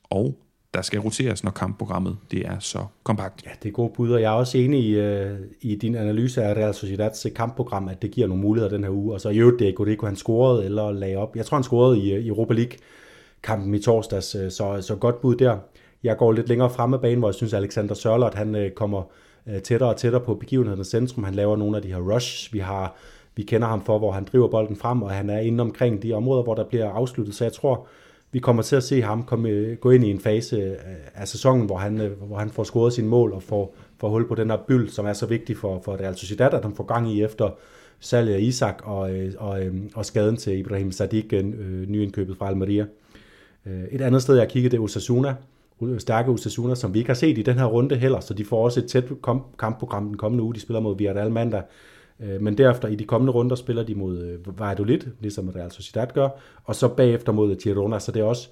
og der skal roteres, når kampprogrammet det er så kompakt. Ja, det er gode bud, og jeg er også enig i, øh, i din analyse af Real Sociedads øh, kampprogram, at det giver nogle muligheder den her uge. Og så i øvrigt, det kunne han scorede eller lagde op. Jeg tror, han scorede i, øh, i Europa League kampen i torsdags, øh, så, så godt bud der. Jeg går lidt længere frem af banen, hvor jeg synes, Alexander Sørlot, han øh, kommer tættere og tættere på begivenhedernes centrum. Han laver nogle af de her rush, vi har vi kender ham for, hvor han driver bolden frem, og han er inde omkring de områder, hvor der bliver afsluttet. Så jeg tror, vi kommer til at se ham komme, gå ind i en fase af sæsonen, hvor han, øh, hvor han får scoret sine mål og får, får hul på den her byld, som er så vigtig for, for Real Sociedad, at han får gang i efter salget af Isak og, øh, og, øh, og skaden til Ibrahim Sadik, nyindkøbet fra Almeria. Et andet sted, jeg har kigget, det er Osasuna. Stærke Osasuna, som vi ikke har set i den her runde heller, så de får også et tæt kampprogram den kommende uge. De spiller mod Villarreal mandag. Øh, men derefter i de kommende runder spiller de mod øh, Valladolid, ligesom Real Sociedad gør, og så bagefter mod Girona, så det er også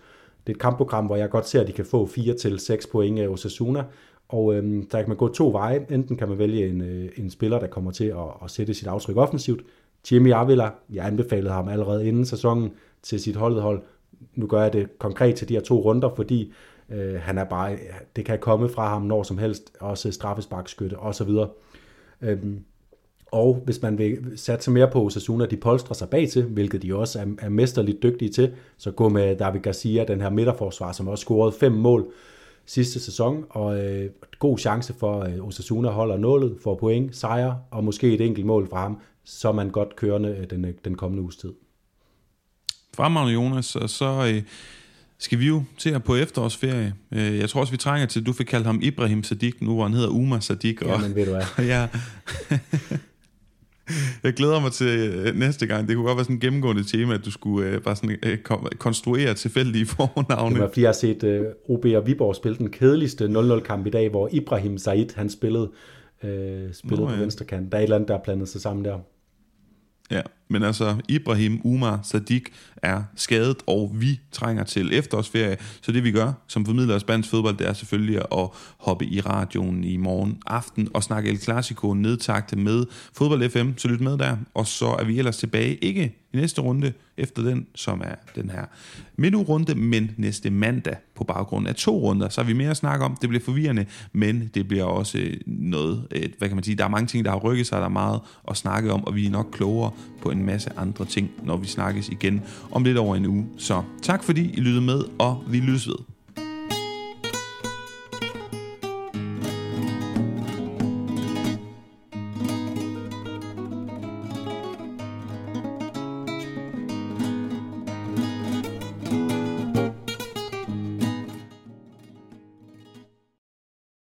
det er et kampprogram, hvor jeg godt ser, at de kan få 4 til 6 point af Osasuna, og øhm, der kan man gå to veje. Enten kan man vælge en, øh, en spiller, der kommer til at, at sætte sit aftryk offensivt. Jimmy Avila, jeg anbefalede ham allerede inden sæsonen til sit holdet hold, nu gør jeg det konkret til de her to runder, fordi øh, han er bare, det kan komme fra ham når som helst, også straffesparkskytte osv. Øhm, og hvis man vil satse mere på Osasuna, de polstrer sig bag til, hvilket de også er, er mesterligt dygtige til, så gå med David Garcia, den her midterforsvar, som også scorede fem mål sidste sæson, og øh, god chance for, at øh, Osasuna holder nålet, får point, sejr, og måske et enkelt mål fra ham, så er man godt kørende øh, den, den kommende uges tid fremragende, Jonas, og så øh, skal vi jo til at på efterårsferie. Øh, jeg tror også, vi trænger til, du fik kaldt ham Ibrahim Sadik, nu hvor han hedder Umar Sadik. Og, ja, men ved du hvad. ja, jeg glæder mig til øh, næste gang. Det kunne godt være sådan et gennemgående tema, at du skulle øh, bare sådan, øh, konstruere tilfældige fornavne. Det var fordi, jeg har set øh, OB og Viborg spille den kedeligste 0-0-kamp i dag, hvor Ibrahim Said, han spillede, øh, spillede Nå, ja. på venstre kant. Der er et eller andet, der er blandet sig sammen der. Ja, men altså Ibrahim Umar Sadik er skadet, og vi trænger til efterårsferie. Så det vi gør som formidler af spansk fodbold, det er selvfølgelig at hoppe i radioen i morgen aften og snakke El Clasico nedtagte med Fodbold FM. Så lyt med der, og så er vi ellers tilbage, ikke i næste runde efter den, som er den her midtugrunde, men næste mandag på baggrund af to runder. Så har vi mere at snakke om. Det bliver forvirrende, men det bliver også noget, hvad kan man sige, der er mange ting, der har rykket sig, der er meget at snakke om, og vi er nok klogere på en masse andre ting, når vi snakkes igen om lidt over en uge. Så tak fordi I lyttede med, og vi lyttes ved.